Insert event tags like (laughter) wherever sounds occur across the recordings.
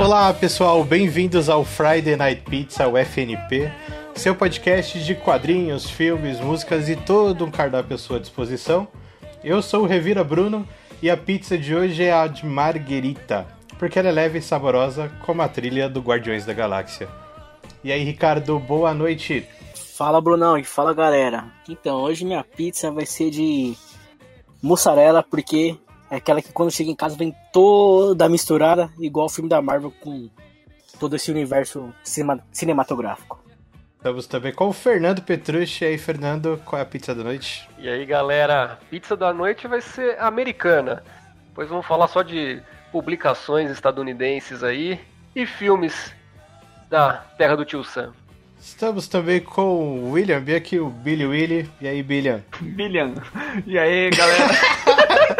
Olá pessoal, bem-vindos ao Friday Night Pizza, o FNP, seu podcast de quadrinhos, filmes, músicas e todo um cardápio à sua disposição. Eu sou o Revira Bruno e a pizza de hoje é a de Marguerita, porque ela é leve e saborosa como a trilha do Guardiões da Galáxia. E aí, Ricardo, boa noite. Fala, Brunão, e fala, galera. Então, hoje minha pizza vai ser de mussarela, porque é aquela que quando chega em casa vem toda misturada, igual o filme da Marvel com todo esse universo cinema, cinematográfico. Estamos também com o Fernando Petrucci. E aí, Fernando, qual é a pizza da noite? E aí, galera, pizza da noite vai ser americana. Pois vamos falar só de publicações estadunidenses aí e filmes da terra do tio Sam. Estamos também com o William, vem aqui o Billy Willy. E aí, Billiam? Billiam. E aí, galera? (laughs)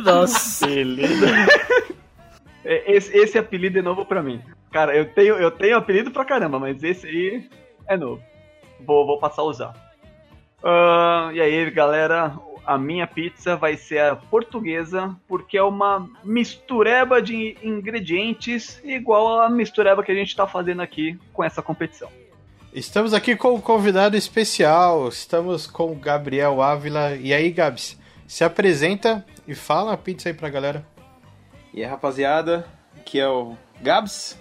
(laughs) Nossa. Beleza. (laughs) Esse, esse apelido é novo pra mim. Cara, eu tenho, eu tenho apelido pra caramba, mas esse aí é novo. Vou, vou passar a usar. Uh, e aí, galera, a minha pizza vai ser a portuguesa, porque é uma mistureba de ingredientes igual a mistureba que a gente tá fazendo aqui com essa competição. Estamos aqui com um convidado especial. Estamos com o Gabriel Ávila. E aí, Gabs, se apresenta e fala a pizza aí pra galera. E aí, rapaziada, aqui é o Gabs,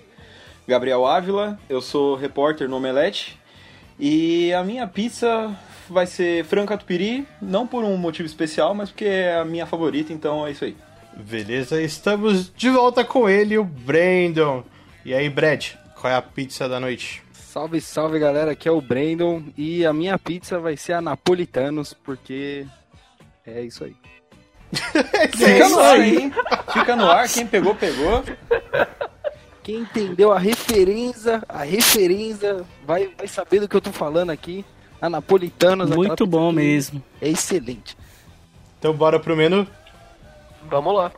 Gabriel Ávila, eu sou repórter no Omelete. E a minha pizza vai ser frango catupiry, não por um motivo especial, mas porque é a minha favorita, então é isso aí. Beleza, estamos de volta com ele, o Brandon. E aí, Brad, qual é a pizza da noite? Salve, salve galera, aqui é o Brandon e a minha pizza vai ser a Napolitanos, porque é isso aí. (laughs) Fica no ar, hein? Fica no ar, quem pegou, pegou. Quem entendeu a referência, a referência, vai, vai saber do que eu tô falando aqui. A Napolitanos. Muito bom mesmo. É excelente. Então bora pro menu. Vamos lá.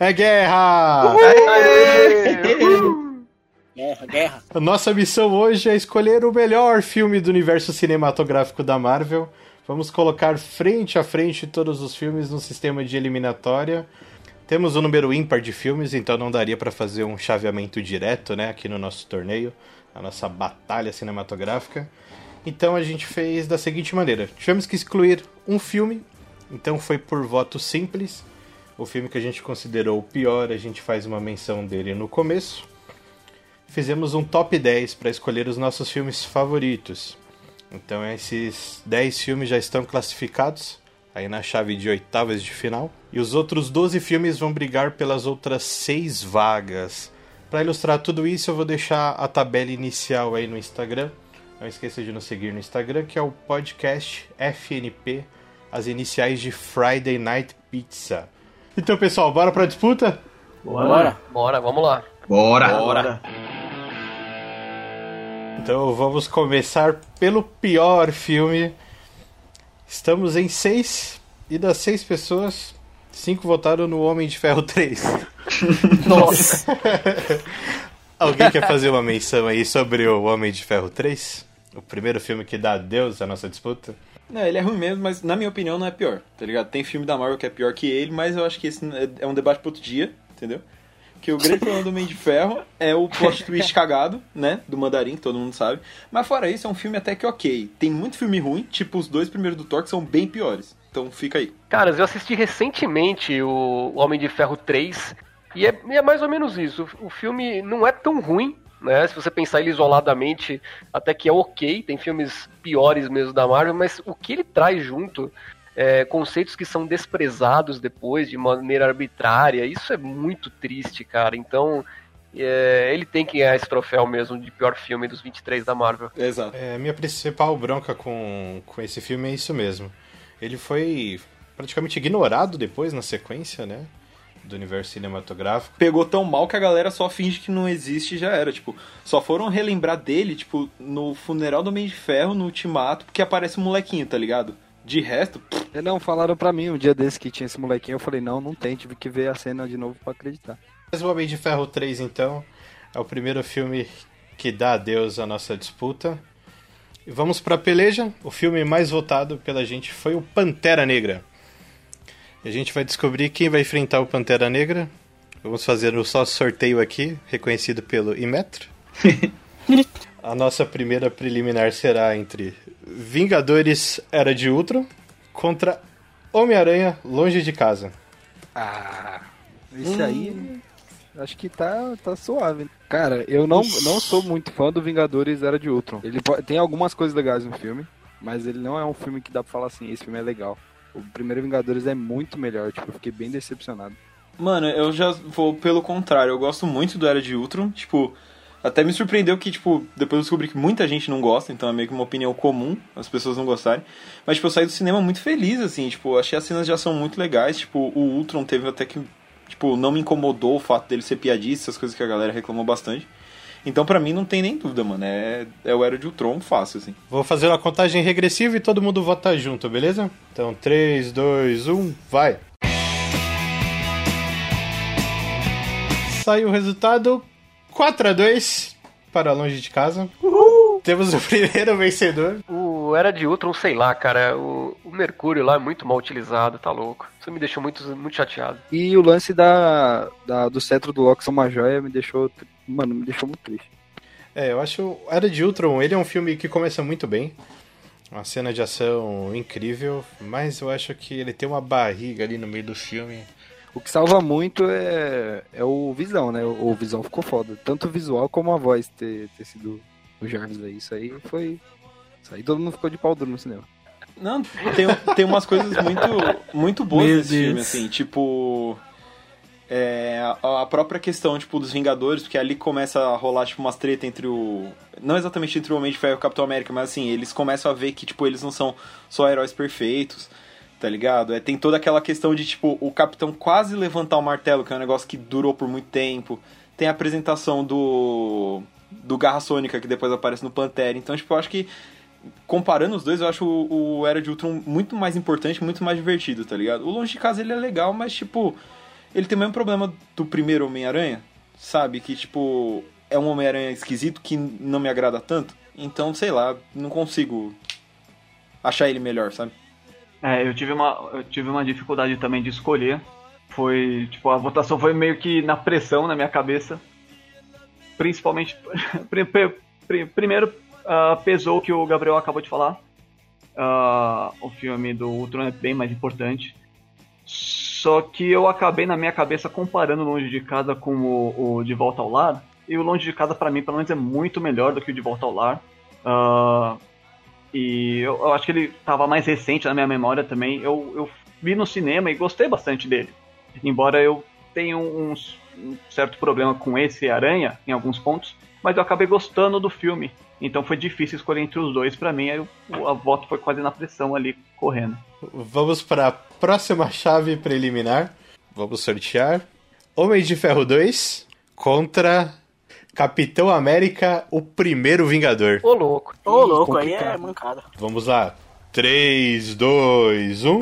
É guerra! Guerra, guerra. Nossa missão hoje é escolher o melhor filme do universo cinematográfico da Marvel. Vamos colocar frente a frente todos os filmes no sistema de eliminatória. Temos um número ímpar de filmes, então não daria para fazer um chaveamento direto, né, aqui no nosso torneio, a nossa batalha cinematográfica. Então a gente fez da seguinte maneira: tivemos que excluir um filme, então foi por voto simples. O filme que a gente considerou o pior, a gente faz uma menção dele no começo. Fizemos um top 10 para escolher os nossos filmes favoritos. Então esses 10 filmes já estão classificados aí na chave de oitavas de final. E os outros 12 filmes vão brigar pelas outras 6 vagas. Para ilustrar tudo isso, eu vou deixar a tabela inicial aí no Instagram. Não esqueça de nos seguir no Instagram, que é o podcast FNP, as iniciais de Friday Night Pizza. Então, pessoal, bora pra disputa? Bora. Bora, vamos lá. Bora! Bora. Então vamos começar pelo pior filme. Estamos em seis e das seis pessoas, cinco votaram no Homem de Ferro 3. (laughs) Nossa. (laughs) Alguém quer fazer uma menção aí sobre o Homem de Ferro 3? O primeiro filme que dá adeus à nossa disputa? Não, ele é ruim mesmo, mas na minha opinião não é pior, tá ligado? Tem filme da Marvel que é pior que ele, mas eu acho que esse é um debate pro outro dia, entendeu? Que o grande problema do Homem de Ferro é o plot (laughs) twist cagado, né? Do Mandarim, que todo mundo sabe. Mas fora isso, é um filme até que ok. Tem muito filme ruim, tipo os dois primeiros do Thor, que são bem piores. Então fica aí. Caras, eu assisti recentemente o Homem de Ferro 3 e é, e é mais ou menos isso. O filme não é tão ruim, né? Se você pensar ele isoladamente, até que é ok. Tem filmes piores mesmo da Marvel, mas o que ele traz junto, é, conceitos que são desprezados depois de maneira arbitrária, isso é muito triste, cara. Então. é, ele tem que ganhar esse troféu mesmo de pior filme dos 23 da Marvel. Exato. É, minha principal bronca com, com esse filme é isso mesmo. Ele foi praticamente ignorado depois na sequência, né? Do universo cinematográfico. Pegou tão mal que a galera só finge que não existe e já era. Tipo, só foram relembrar dele, tipo, no funeral do Homem de Ferro, no Ultimato, porque aparece um molequinho, tá ligado? De resto, pff, Não, falaram pra mim um dia desse que tinha esse molequinho, eu falei, não, não tem, tive que ver a cena de novo pra acreditar. Mas o Homem de Ferro 3, então, é o primeiro filme que dá adeus à nossa disputa. E vamos pra peleja. O filme mais votado pela gente foi o Pantera Negra. E a gente vai descobrir quem vai enfrentar o Pantera Negra. Vamos fazer o só sorteio aqui, reconhecido pelo Imetro. (laughs) a nossa primeira preliminar será entre Vingadores Era de Ultron contra Homem-Aranha Longe de Casa. Ah, esse aí acho que tá, tá suave. Cara, eu não, não sou muito fã do Vingadores Era de Ultron. Ele tem algumas coisas legais no filme, mas ele não é um filme que dá pra falar assim, esse filme é legal. O primeiro Vingadores é muito melhor, tipo, eu fiquei bem decepcionado. Mano, eu já vou pelo contrário. Eu gosto muito do Era de Ultron. Tipo, até me surpreendeu que, tipo, depois eu descobri que muita gente não gosta, então é meio que uma opinião comum as pessoas não gostarem. Mas, tipo, eu saí do cinema muito feliz, assim. Tipo, achei as cenas de ação muito legais. Tipo, o Ultron teve até que. Tipo, não me incomodou o fato dele ser piadista, essas coisas que a galera reclamou bastante. Então, pra mim, não tem nem dúvida, mano. É, é o Era de Ultron fácil, assim. Vou fazer uma contagem regressiva e todo mundo vota junto, beleza? Então, 3, 2, 1, vai! Saiu o resultado 4 a 2 para longe de casa. Temos o (laughs) primeiro vencedor. O Era de Ultron, sei lá, cara. O, o Mercúrio lá é muito mal utilizado, tá louco. Isso me deixou muito, muito chateado. E o lance da, da- do cetro do Loki ser uma joia me deixou. Mano, me deixou muito triste. É, eu acho Era de Ultron, ele é um filme que começa muito bem. Uma cena de ação incrível, mas eu acho que ele tem uma barriga ali no meio do filme. O que salva muito é, é o Visão, né? O, o Visão ficou foda. Tanto o visual como a voz ter, ter sido o Jarvis aí. Isso aí foi. Isso aí todo mundo ficou de pau duro no cinema. Não, tem, tem umas coisas muito, muito boas Meu nesse filme, assim, tipo. é, a, a própria questão, tipo, dos Vingadores, porque ali começa a rolar, tipo, umas treta entre o. Não exatamente entre o Homem de Ferro e o Capitão América, mas assim, eles começam a ver que, tipo, eles não são só heróis perfeitos, tá ligado? É, tem toda aquela questão de, tipo, o Capitão quase levantar o martelo, que é um negócio que durou por muito tempo. Tem a apresentação do. do Garra Sônica, que depois aparece no Pantera. Então, tipo, eu acho que comparando os dois, eu acho o, o Era de Ultron muito mais importante, muito mais divertido, tá ligado? O Longe de Casa ele é legal, mas tipo, ele tem o mesmo problema do primeiro Homem-Aranha, sabe? Que tipo, é um Homem-Aranha esquisito que não me agrada tanto. Então, sei lá, não consigo achar ele melhor, sabe? É, eu tive uma, eu tive uma dificuldade também de escolher. Foi, tipo, a votação foi meio que na pressão na minha cabeça. Principalmente, (laughs) pri- pri- pri- primeiro ah, pesou o que o Gabriel acabou de falar. Ah, o filme do Ultron é bem mais importante. Só que eu acabei na minha cabeça comparando Longe de Casa com o, o De Volta ao Lar. E o Longe de Casa, pra mim, pelo menos, é muito melhor do que o De Volta ao Lar. Ah, e eu, eu acho que ele tava mais recente na minha memória também. Eu, eu vi no cinema e gostei bastante dele. Embora eu tenha um, um certo problema com esse Aranha em alguns pontos, mas eu acabei gostando do filme. Então foi difícil escolher entre os dois pra mim. Aí o- a voto foi quase na pressão ali, correndo. Vamos para a próxima chave preliminar. Vamos sortear. Homem de Ferro 2 contra Capitão América, o primeiro Vingador. Ô, louco. Ô, louco, aí é mancada. Vamos lá. um. 3, 2, 1.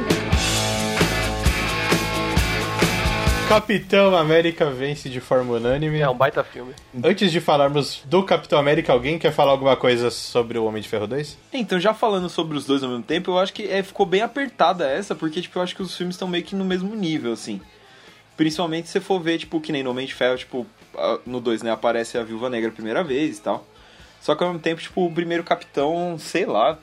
Capitão América vence de forma unânime. É um baita filme. Antes de falarmos do Capitão América, alguém quer falar alguma coisa sobre o Homem de Ferro 2? Então, já falando sobre os dois ao mesmo tempo, eu acho que é, ficou bem apertada essa, porque, tipo, eu acho que os filmes estão meio que no mesmo nível, assim. Principalmente se for ver, tipo, que nem no Homem de Ferro, tipo, no 2, né, aparece a Viúva Negra a primeira vez e tal. Só que ao mesmo tempo, tipo, o primeiro Capitão, sei lá,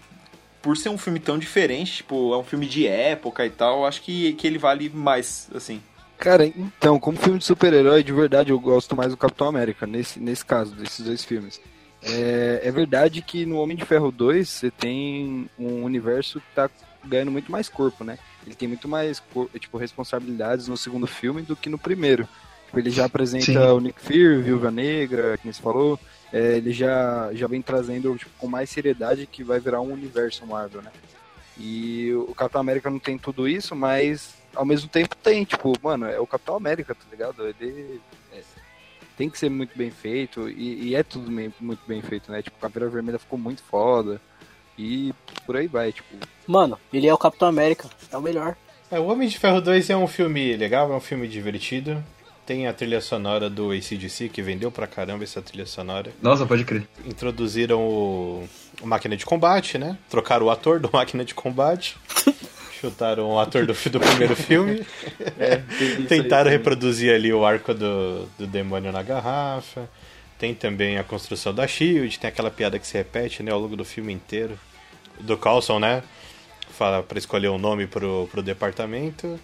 por ser um filme tão diferente, tipo, é um filme de época e tal, acho que, que ele vale mais, assim. Cara, então, como filme de super-herói, de verdade, eu gosto mais do Capitão América, nesse, nesse caso, desses dois filmes. É, é verdade que no Homem de Ferro 2 você tem um universo que tá ganhando muito mais corpo, né? Ele tem muito mais tipo, responsabilidades no segundo filme do que no primeiro. Tipo, ele já apresenta Sim. o Nick Fury, Viúva Negra, que você falou. É, ele já, já vem trazendo tipo, com mais seriedade que vai virar um universo Marvel, né? E o Capitão América não tem tudo isso, mas ao mesmo tempo tem, tipo, mano, é o Capitão América, tá ligado? Ele é, tem que ser muito bem feito e, e é tudo bem- muito bem feito, né? Tipo, Caveira Vermelha ficou muito foda e por aí vai, tipo. Mano, ele é o Capitão América. É o melhor. É, o Homem de Ferro 2 é um filme legal, é um filme divertido. tem a trilha sonora do ACDC, que vendeu pra caramba essa trilha sonora. Nossa, pode crer. Introduziram o, o Máquina de Combate, né? Trocaram o ator do (laughs) Máquina de Combate. Chutaram o ator do, do primeiro filme. (laughs) É, Tentaram reproduzir ali o arco do, do demônio na garrafa. Tem também a construção da Shield, tem aquela piada que se repete, né, ao longo do filme inteiro. Do Carlson, né? Fala pra escolher um nome pro, pro departamento.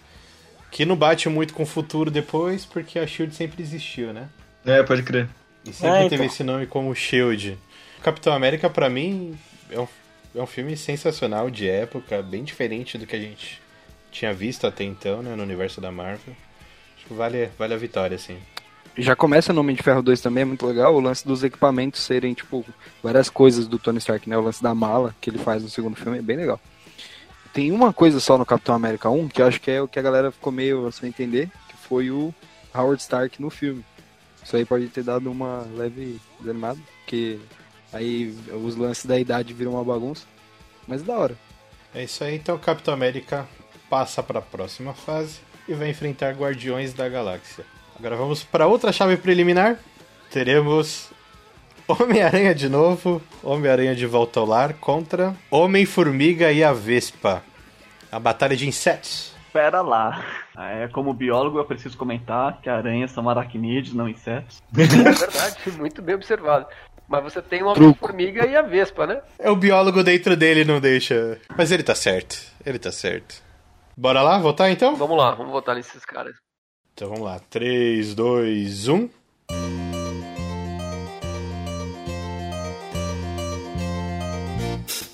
Que não bate muito com o futuro depois, porque a Shield sempre existiu, né? É, pode crer. E sempre É, teve então. esse nome como Shield. Capitão América, pra mim, é um, é um filme sensacional de época, bem diferente do que a gente tinha visto até então, né, no universo da Marvel. Acho que vale, vale a vitória, assim. Já começa no Homem de Ferro 2 também, é muito legal. O lance dos equipamentos serem, tipo, várias coisas do Tony Stark, né? O lance da mala que ele faz no segundo filme é bem legal. Tem uma coisa só no Capitão América 1 que eu acho que é o que a galera ficou meio sem entender, que foi o Howard Stark no filme. Isso aí pode ter dado uma leve desanimada, porque aí os lances da idade viram uma bagunça. Mas é da hora. É isso aí, então o Capitão América passa para a próxima fase e vai enfrentar Guardiões da Galáxia. Agora vamos para outra chave preliminar. Teremos Homem-Aranha de novo, Homem-Aranha de volta ao lar contra Homem-Formiga e a Vespa. A batalha de insetos. Pera lá. É, como biólogo, eu preciso comentar que aranhas são aracnídeos, não insetos. (laughs) É verdade, muito bem observado. Mas você tem uma formiga e a vespa, né? É o biólogo dentro dele, não deixa. Mas ele tá certo. Ele tá certo. Bora lá, votar então? Vamos lá, vamos votar nesses caras. Então vamos lá. um. 3, 2, 1.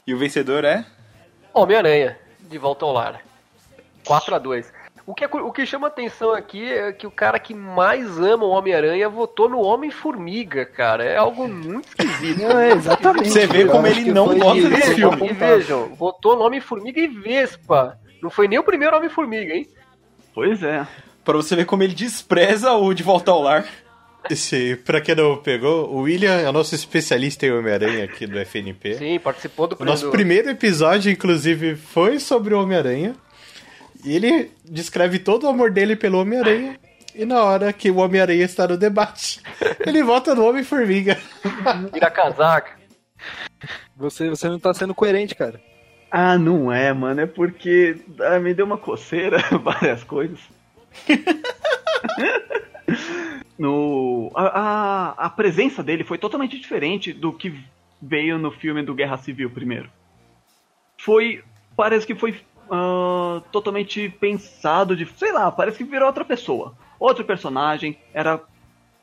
E o vencedor é? Homem-Aranha, de volta ao lar. 4 a 2 o que, é o que chama atenção aqui é que o cara que mais ama o Homem-Aranha votou no Homem-Formiga, cara. É algo muito esquisito. Não, (laughs) é exatamente. Você vê como ele não gosta desse filme. E vejam, votou no Homem-Formiga e Vespa. Não foi nem o primeiro Homem-Formiga, hein? Pois é. Pra você ver como ele despreza o De Volta ao Lar. Esse, pra quem não pegou, o William é o nosso especialista em Homem-Aranha aqui do FNP. Sim, participou do O nosso do- primeiro episódio, inclusive, foi sobre o Homem-Aranha. E ele descreve todo o amor dele pelo Homem-Aranha. E na hora que o Homem-Aranha está no debate, (laughs) ele volta no Homem-Formiga. Vira casaca. Você, você não tá sendo coerente, cara. Ah, não é, mano. É porque ah, me deu uma coceira, (laughs) várias coisas. (laughs) no, a, a, presença dele foi totalmente diferente do que veio no filme do Guerra Civil primeiro. Foi. Parece que foi ah, totalmente pensado de. Sei lá, parece que virou outra pessoa. Outro personagem, era.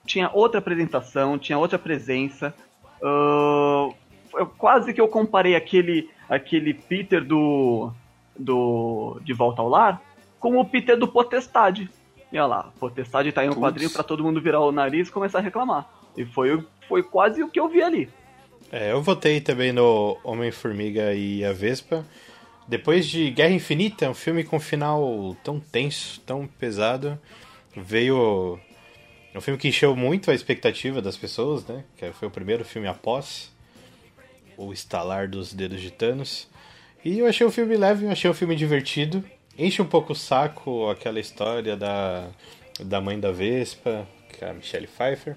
Tinha outra apresentação, tinha outra presença. Ah, eu- quase que eu comparei aquele, aquele Peter do, do De Volta ao Lar com o Peter do Potestade. E olha lá, Potestade tá aí no Putz. quadrinho pra todo mundo virar o nariz e começar a reclamar. E foi, foi quase o que eu vi ali. É, eu votei também no Homem-Formiga e a Vespa. Depois de Guerra Infinita, um filme com um final tão tenso, tão pesado, veio um filme que encheu muito a expectativa das pessoas, né? Que foi o primeiro filme após o estalar dos dedos de Thanos. E eu achei o filme leve, eu achei o filme divertido. Enche um pouco o saco aquela história da, da mãe da Vespa, que é a Michelle Pfeiffer.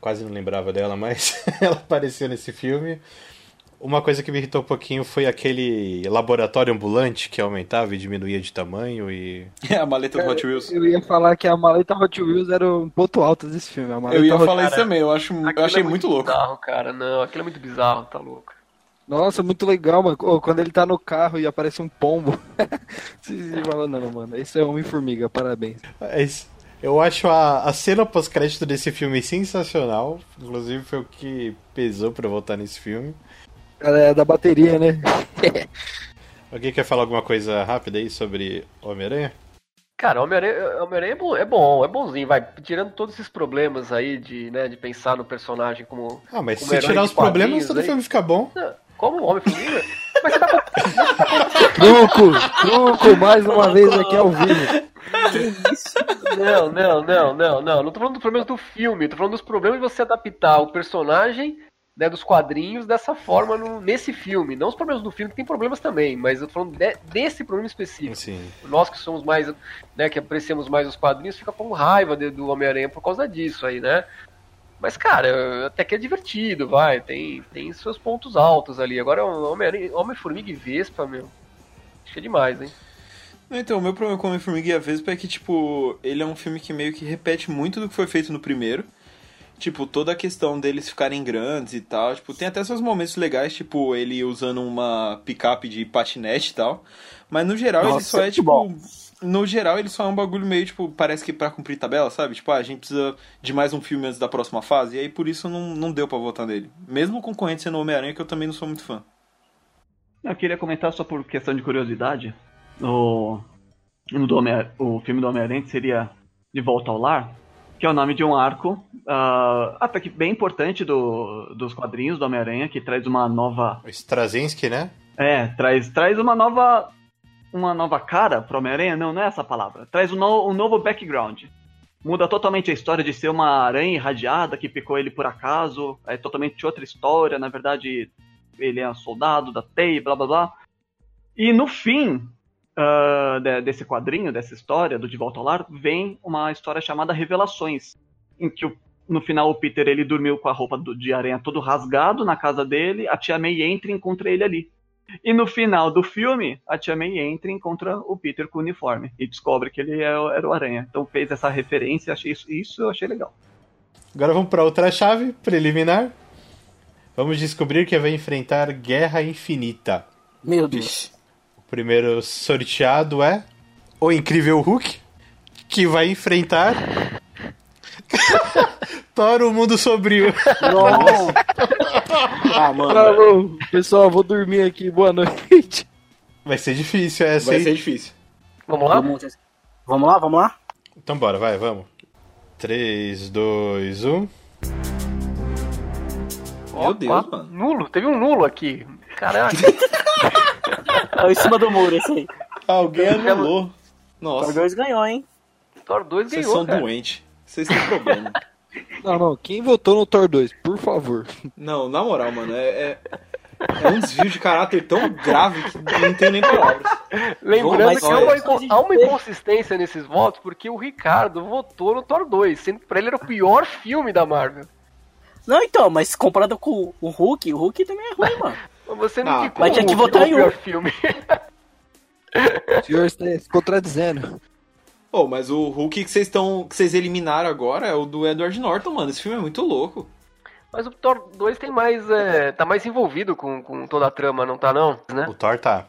Quase não lembrava dela, mas (laughs) ela apareceu nesse filme. Uma coisa que me irritou um pouquinho foi aquele laboratório ambulante que aumentava e diminuía de tamanho e É a maleta do Hot Wheels. Eu ia falar que a maleta Hot Wheels era um ponto alto desse filme. A maleta Eu ia Hot- falar isso também, eu, acho, eu Aquilo achei é muito louco. bizarro, cara. Não, aquilo é muito bizarro, tá louco. Nossa, muito legal, mano. Quando ele tá no carro e aparece um pombo. (laughs) Você fala, não, mano, esse é Homem-Formiga, parabéns. Mas eu acho a, a cena pós-crédito desse filme sensacional. Inclusive foi o que pesou pra eu voltar nesse filme. Ela é da bateria, né? (laughs) Alguém quer falar alguma coisa rápida aí sobre Homem-Aranha? Cara, Homem-Aranha Homem é, bom, é bom, é bonzinho, vai. Tirando todos esses problemas aí de, né, de pensar no personagem como. Ah, mas Como se tirar os problemas, todo aí. filme fica bom. Como? Homem-Formiga? Mas você tá Truco! Truco, mais uma vez aqui ao vivo. Não, não, não, não, não. Não tô falando dos problemas do filme, tô falando dos problemas de você adaptar o personagem né, dos quadrinhos dessa forma no, nesse filme. Não os problemas do filme, que tem problemas também, mas eu tô falando de, desse problema específico. Sim. Nós que somos mais, né, que apreciamos mais os quadrinhos, fica com raiva de- do Homem-Aranha por causa disso aí, né? Mas, cara, até que é divertido, vai. Tem, tem seus pontos altos ali. Agora, Homem-Formiga e Vespa, meu. Acho que é demais, hein? Então, o meu problema com Homem-Formiga e a Vespa é que, tipo, ele é um filme que meio que repete muito do que foi feito no primeiro. Tipo, toda a questão deles ficarem grandes e tal. Tipo, tem até seus momentos legais, tipo, ele usando uma picape de patinete e tal. Mas no geral ele Nossa, só é, tipo. bom. No geral ele só é um bagulho meio, tipo, parece que pra cumprir tabela, sabe? Tipo, ah, a gente precisa de mais um filme antes da próxima fase. E aí por isso não, não deu pra votar nele. Mesmo o concorrente sendo Homem-Aranha, que eu também não sou muito fã. Eu queria comentar só por questão de curiosidade. O, no do Homem- o filme do Homem-Aranha seria De Volta ao Lar, que é o nome de um arco ah, até que bem importante do, dos quadrinhos do Homem-Aranha, que traz uma nova. O Straczynski, né? É, traz, traz uma nova. Uma nova cara pro Homem-Aranha? Não, não é essa palavra. Traz um, no- um novo background. Muda totalmente a história de ser uma aranha irradiada que picou ele por acaso. É totalmente outra história. Na verdade, ele é um soldado da TEI, blá blá blá. E no fim ah, de- desse quadrinho, dessa história do De Volta ao Lar, vem uma história chamada Revelações. Em que o- no final o Peter ele dormiu com a roupa do- de aranha todo rasgado na casa dele. A tia May entra e encontra ele ali. E no final do filme, a Tia May entra e encontra o Peter com o uniforme e descobre que ele é o- era o Aranha. Então fez essa referência, achei isso, isso eu achei legal. Agora vamos pra outra chave preliminar. Vamos descobrir que vai enfrentar Guerra Infinita. Meu Deus. O primeiro sorteado é o Incrível Hulk, que vai enfrentar (laughs) (laughs) Thor, o Mundo Sombrio. Nossa. (laughs) ah, mano. Falou, pessoal, vou dormir aqui, boa noite. Vai ser difícil essa, Vai hein? ser difícil. Vamos lá? Vamos, lá, vamos lá? Então bora, vai, vamos. um. 3, 2, 1. Meu Deus, Ó, mano. Nulo, teve um nulo aqui. Caraca. (laughs) É em cima do muro, esse aí. Alguém anulou. Nossa, 2 ganhou, hein? Thor 2 vocês ganhou, são cara. doentes. Vocês têm problema. (laughs) Não, não, quem votou no Thor 2, por favor. Não, na moral, mano, é, é, é um desvio de caráter tão grave que não tenho nem palavras. Lembrando que há uma, há uma inconsistência nesses votos, porque o Ricardo votou no Thor 2, sendo que pra ele era o pior filme da Marvel. Não, então, mas comparado com o Hulk, o Hulk também é ruim, mano. Mas Você não indicou mas tinha que votar em o pior um. filme. O senhor está se contradizendo. Pô, mas o Hulk que vocês estão. que vocês eliminaram agora é o do Edward Norton, mano. Esse filme é muito louco. Mas o Thor 2 tem mais. É, tá mais envolvido com, com toda a trama, não tá não? Né? O Thor tá.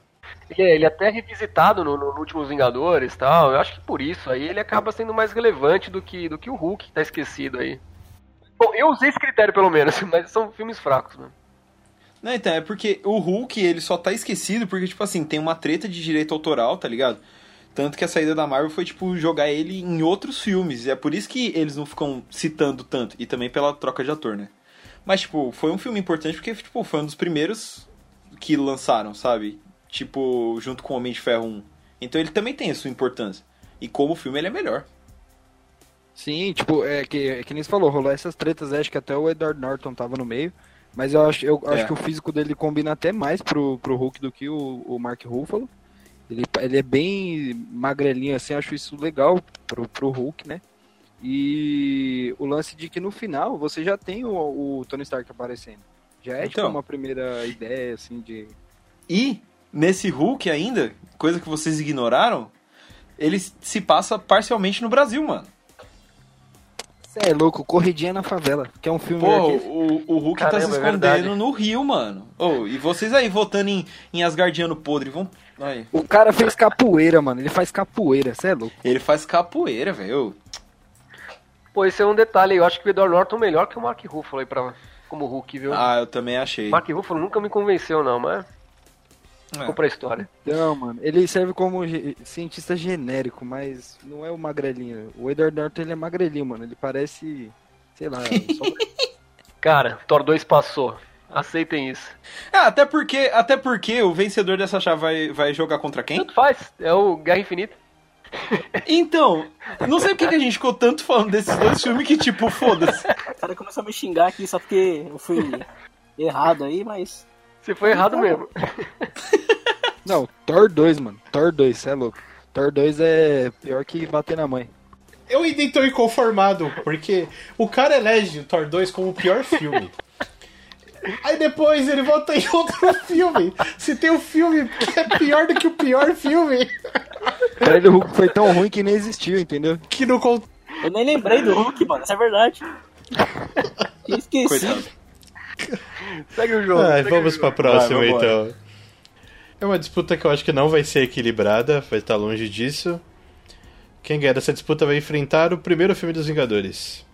Ele, é- ele é até revisitado no, no Últimos Vingadores e tal. Eu acho que por isso aí ele acaba sendo mais relevante do que, do que o Hulk, que tá esquecido aí. Bom, eu usei esse critério pelo menos, (laughs) mas são filmes fracos, mano. Não, então, é porque o Hulk, ele só tá esquecido porque, tipo assim, tem uma treta de direito autoral, tá ligado? Tanto que a saída da Marvel foi, tipo, jogar ele em outros filmes. E é por isso que eles não ficam citando tanto. E também pela troca de ator, né? Mas, tipo, foi um filme importante porque, tipo, foi um dos primeiros que lançaram, sabe? Tipo, junto com Homem de Ferro 1. Então ele também tem a sua importância. E como filme ele é melhor. Sim, tipo, é que, é que nem você falou, rolou essas tretas, acho que até o Edward Norton tava no meio. Mas eu acho, eu acho É. que o físico dele combina até mais pro, pro Hulk do que o, o Mark Ruffalo. Ele, ele é bem magrelinho assim, acho isso legal pro, pro Hulk, né? E o lance de que no final você já tem o, o Tony Stark aparecendo. Já é tipo Então. uma primeira ideia, assim, de. E nesse Hulk ainda, coisa que vocês ignoraram, ele se passa parcialmente no Brasil, mano. Cê é louco, Corridinha na Favela, que é um filme. Pô, o, o Hulk tá Caramba, se é escondendo verdade. no Rio, mano. Oh, e vocês aí votando em, em Asgardiano podre, vão. Aí. O cara fez capoeira, mano. Ele faz capoeira, cê é louco. Ele faz capoeira, velho. Pô, esse é um detalhe aí. Eu acho que o Edward Norton é melhor que o Mark Ruffalo aí pra, como Hulk, viu? Ah, eu também achei. Mark Ruffalo nunca me convenceu, não, mas É. ficou pra história. Não, mano. Ele serve como ge- cientista genérico, mas não é o magrelinho. O Edward Norton ele é magrelinho, mano. Ele parece. Sei lá. só- (laughs) Cara, Thor 2 passou. Aceitem isso. Ah, até porque, até porque o vencedor dessa chave vai, vai jogar contra quem? Tanto faz. É o Guerra Infinita. (laughs) Então, não sei por que a gente ficou tanto falando desses dois filmes que, tipo, foda-se. O cara começou a me xingar aqui só porque eu fui errado aí, mas. Você foi errado mesmo. (laughs) Não, Thor 2, mano. Thor 2, cê é louco. Thor 2 é pior que bater na mãe. Eu ainda tô inconformado, porque o cara elege o Thor 2 como o pior filme. (laughs) Aí depois ele volta em outro (laughs) filme. Se tem um filme que é pior do que o pior filme, Pra ele o Hulk foi tão ruim que nem existiu, entendeu? que não conta. Eu nem lembrei do Hulk, mano. Isso é verdade. Tinha esquecido. Coitado. Segue o jogo. Segue vamos o pra jogo. próxima Vai, então. É uma disputa que eu acho que não vai ser equilibrada, vai estar longe disso. Quem ganhar dessa disputa vai enfrentar o primeiro filme dos Vingadores.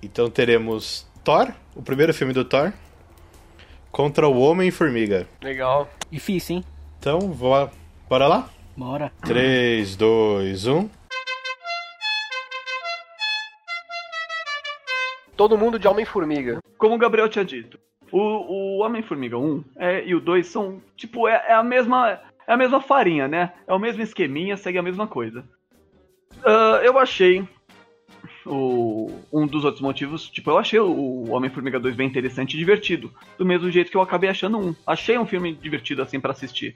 Então teremos Thor, o primeiro filme do Thor, contra o Homem-Formiga. Legal. Difícil, hein? Então, vou... bora lá? Bora. 3, 2, 1. Todo mundo de Homem-Formiga. Como o Gabriel tinha dito, o, o Homem-Formiga 1 é, e o 2 são, tipo, é, é a mesma. É a mesma farinha, né? É o mesmo esqueminha, segue a mesma coisa. Ah, eu achei o, um dos outros motivos, tipo, eu achei o Homem-Formiga 2 bem interessante e divertido. Do mesmo jeito que eu acabei achando um. Achei um filme divertido assim pra assistir.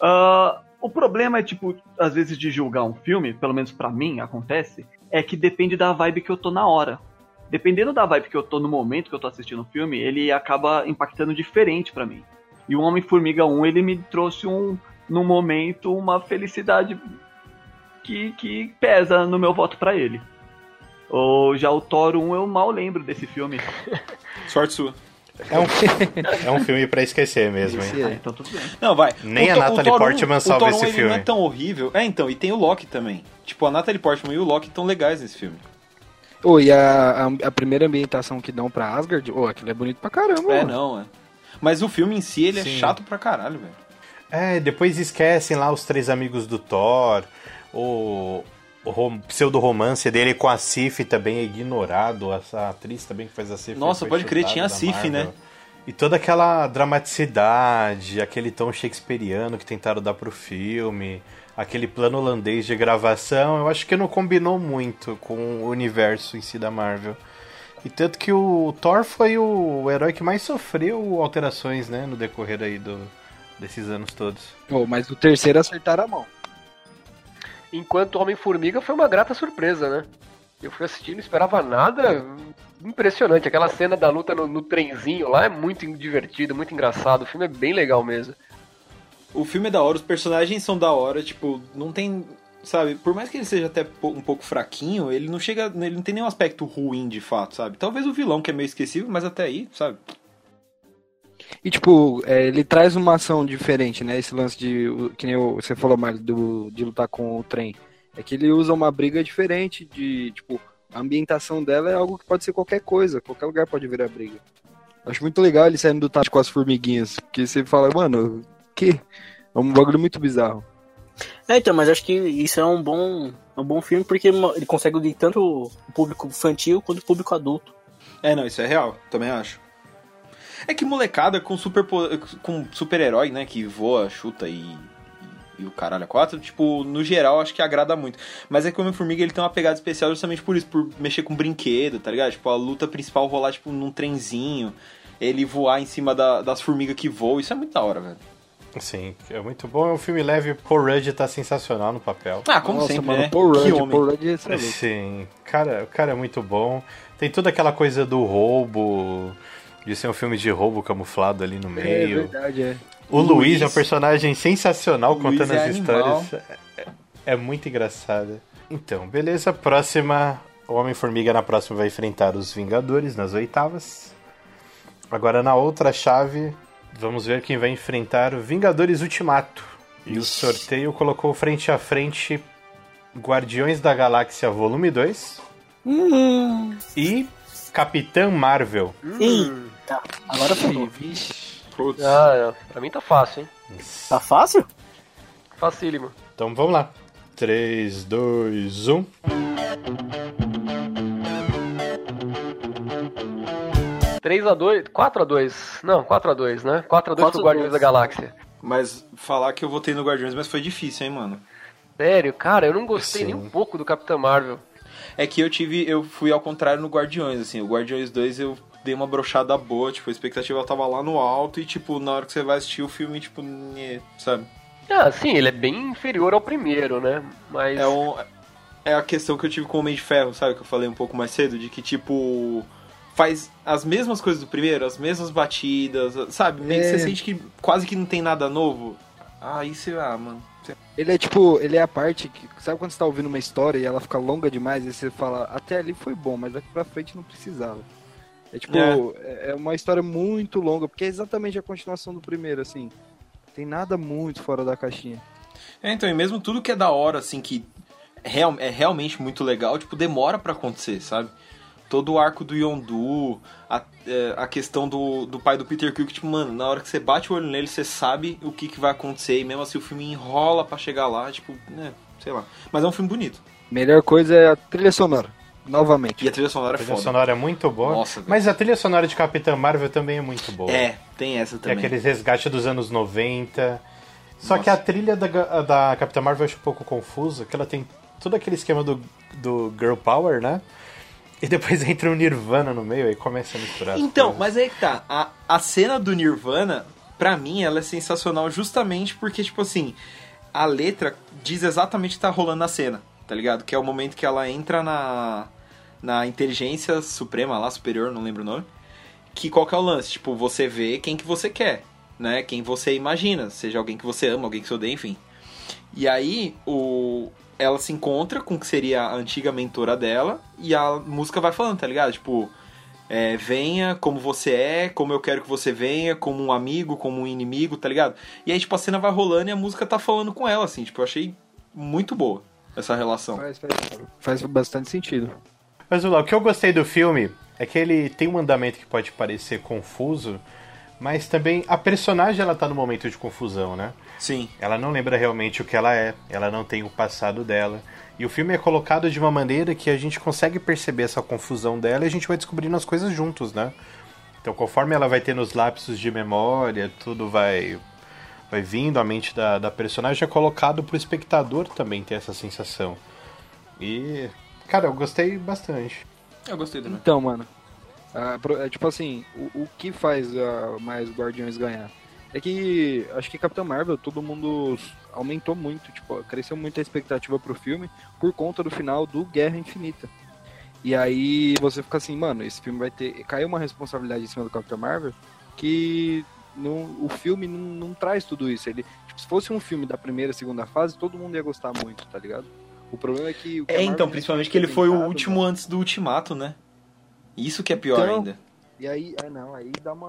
Ah, o problema é, tipo, às vezes de julgar um filme, pelo menos pra mim acontece, é que depende da vibe que eu tô na hora dependendo da vibe que eu tô no momento que eu tô assistindo o filme, ele acaba impactando diferente pra mim. E o Homem-Formiga 1, ele me trouxe um, num momento, uma felicidade que, que pesa no meu voto pra ele. Ou já o Thor 1, eu mal lembro desse filme. (laughs) Sorte sua. É um, (laughs) é um filme pra esquecer mesmo, hein? Esse Ah, é. então tudo bem. Não, vai. Nem O a Natalie Portman um- salva o Thor esse um, ele filme. não é tão horrível. É, então, e tem o Loki também. Tipo, a Natalie Portman e o Loki estão legais nesse filme. Ô, e a, a, a primeira ambientação que dão pra Asgard, ô, aquilo é bonito pra caramba, É, mano. não, é. Mas o filme em si, ele Sim. é chato pra caralho, velho. É, depois esquecem lá os três amigos do Thor, o rom- pseudo-romance dele com a Sif também é ignorado, essa atriz também que faz a Sif. Nossa, pode crer, tinha a Sif, né? E toda aquela dramaticidade, aquele tom shakespeariano que tentaram dar pro filme, aquele plano holandês de gravação, eu acho que não combinou muito com o universo em si da Marvel. E tanto que o Thor foi o herói que mais sofreu alterações, né, no decorrer aí do, desses anos todos. Ô, mas o terceiro acertaram a mão. Enquanto Homem-Formiga foi uma grata surpresa, né? Eu fui assistir, não esperava nada. Impressionante. Aquela cena da luta no, no trenzinho lá é muito divertido, muito engraçado. O filme é bem legal mesmo. O filme é da hora, os personagens são da hora, tipo, não tem. Sabe, por mais que ele seja até um pouco fraquinho, ele não chega. Ele não tem nenhum aspecto ruim de fato, sabe? Talvez o vilão, que é meio esquecível, mas até aí, sabe? E, tipo, é, ele traz uma ação diferente, né? Esse lance de, que nem você falou, Mário, do, de lutar com o trem. É que ele usa uma briga diferente de, tipo, a ambientação dela é algo que pode ser qualquer coisa, qualquer lugar pode virar briga. Acho muito legal ele saindo do tático com as formiguinhas, porque você fala, mano, que? É um bagulho muito bizarro. É, então, mas acho que isso é um bom, um bom filme porque ele consegue unir tanto o público infantil quanto o público adulto. É, não, isso é real, também acho. É que molecada com super com super-herói, né, que voa, chuta e, e o caralho a quatro, tipo, no geral acho que agrada muito. Mas é que o Homem-Formiga ele tem uma pegada especial justamente por isso, por mexer com brinquedo, tá ligado? Tipo, a luta principal rolar, tipo, num trenzinho, ele voar em cima da- das formigas que voam, isso é muito da hora, velho. Sim, é muito bom. É um filme leve. Paul Rudd tá sensacional no papel. Ah, como Nossa, sempre, mano, né? Paul que Rudd, homem. Paul Rudd, é louco. Sim, cara, o cara é muito bom. Tem toda aquela coisa do roubo, de ser um filme de roubo camuflado ali no É meio. verdade, é. o Luiz, Luiz- é um personagem sensacional o contando Luiz é as animal. histórias. É, é muito engraçado. Então, beleza. Próxima. O Homem-Formiga na próxima vai enfrentar os Vingadores nas oitavas. Agora na outra chave, vamos ver quem vai enfrentar o Vingadores Ultimato. E o sorteio colocou frente a frente Guardiões da Galáxia Volume 2 Hum, e Capitã Marvel. Eita, agora. Vixe. Putz. Ah, é. pra mim tá fácil, hein? Tá fácil? Facílimo. Então vamos lá. um. 3, 2, 1. 3x2, 4x2. Não, 4x2, né? 4x2 pro 4 a 2. Guardiões da Galáxia. Mas falar que eu votei no Guardiões, mas foi difícil, hein, mano. Sério, cara, eu não gostei Sim. nem um pouco do Capitão Marvel. É que eu tive, eu fui ao contrário no Guardiões, assim, o Guardiões 2 eu dei uma brochada boa, tipo, a expectativa tava lá no alto e, tipo, na hora que você vai assistir o filme, tipo, nhê, sabe? Ah, sim, ele é bem inferior ao primeiro, né? Mas. É, um, é a questão que eu tive com o Homem de Ferro, sabe? Que eu falei um pouco mais cedo, de que, tipo, faz as mesmas coisas do primeiro, as mesmas batidas, sabe? É. você sente que quase que não tem nada novo. Ah, isso, ah, mano. Ele é tipo, ele é a parte que. Sabe quando você tá ouvindo uma história e ela fica longa demais e você fala, até ali foi bom, mas daqui pra frente não precisava. É tipo, é, é uma história muito longa, porque é exatamente a continuação do primeiro, assim. Tem nada muito fora da caixinha. É, então, e mesmo tudo que é da hora, assim, que é, real- é realmente muito legal, tipo, demora pra acontecer, sabe? Todo o arco do Yondu, a, é, a questão do, do pai do Peter Quill, que, tipo, mano, na hora que você bate o olho nele, você sabe o que, que vai acontecer, e mesmo assim o filme enrola pra chegar lá, tipo, né, sei lá. Mas é um filme bonito. Melhor coisa é a trilha sonora, novamente. E a trilha sonora A é trilha foda. sonora é muito boa. Nossa, mas a trilha sonora de Capitã Marvel também é muito boa. É, tem essa Tem também. aqueles resgates dos anos 90. Só Nossa. que a trilha da, da Capitã Marvel eu acho um pouco confusa, que ela tem todo aquele esquema do, do Girl Power, né? E depois (laughs) entra o Nirvana no meio e começa a misturar. Então, mas aí que tá. A, a cena do Nirvana, pra mim, ela é sensacional justamente porque, tipo assim, a letra diz exatamente o que tá rolando na cena, tá ligado? Que é o momento que ela entra na, na inteligência suprema lá, superior, não lembro o nome. Que qual que é o lance? Tipo, você vê quem que você quer, né? Quem você imagina, seja alguém que você ama, alguém que você odeia, enfim. E aí, o... ela se encontra com o que seria a antiga mentora dela e a música vai falando, tá ligado? Tipo, é, venha como você é, como eu quero que você venha, como um amigo, como um inimigo, tá ligado? E aí, tipo, a cena vai rolando e a música tá falando com ela, assim, tipo, eu achei muito boa essa relação. Faz, faz, faz bastante sentido. Mas Lula, o que eu gostei do filme é que ele tem um andamento que pode parecer confuso, mas também a personagem ela tá no momento de confusão, né? Sim. Ela não lembra realmente o que ela é, ela não tem o passado dela. E o filme é colocado de uma maneira que a gente consegue perceber essa confusão dela e a gente vai descobrindo as coisas juntos, né? Então, conforme ela vai tendo os lapsos de memória, tudo vai vai vindo à mente da, da personagem, é colocado pro espectador também ter essa sensação. E, cara, eu gostei bastante. Eu gostei também. Então, mano, ah, é tipo assim, o, o que faz ah, mais Guardiões ganhar? É que acho que Capitão Marvel, todo mundo aumentou muito, tipo, cresceu muito a expectativa pro filme por conta do final do Guerra Infinita. E aí você fica assim, mano, esse filme vai ter. Caiu uma responsabilidade em cima do Capitão Marvel que não, o filme não, não traz tudo isso. Ele, tipo, se fosse um filme da primeira, segunda fase, todo mundo ia gostar muito, tá ligado? O problema é que. o que É, então, principalmente que ele foi o último mano, antes do Ultimato, né? Isso que é pior Então, ainda. E aí, ah não, aí dá uma.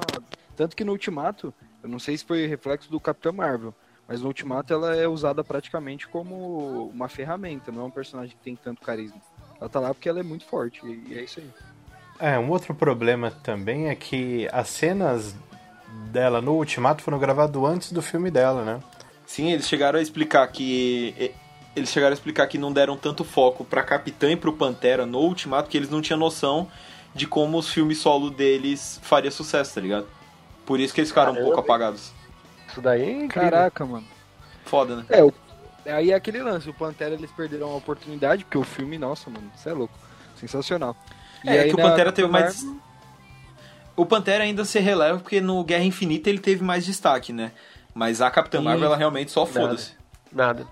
Tanto que no Ultimato, eu não sei se foi reflexo do Capitão Marvel, mas no Ultimato ela é usada praticamente como uma ferramenta, não é um personagem que tem tanto carisma. Ela tá lá porque ela é muito forte, e e é isso aí. É, um outro problema também é que as cenas dela no Ultimato foram gravadas antes do filme dela, né? Sim, eles chegaram a explicar que. E- Eles chegaram a explicar que não deram tanto foco pra Capitã e pro Pantera no Ultimato, que eles não tinham noção de como os filmes solo deles faria sucesso, tá ligado? Por isso que eles ficaram um pouco apagados. Isso daí é incrível. Caraca, mano. Foda, né? É, o... aí é aquele lance, o Pantera eles perderam a oportunidade, porque o filme, nossa, mano, isso é louco. Sensacional. E É, aí que o Pantera teve Capitã mais. Marvel- O Pantera ainda se releva porque no Guerra Infinita ele teve mais destaque, né? Mas a Capitã Sim. Marvel, ela realmente só foda-se. Nada.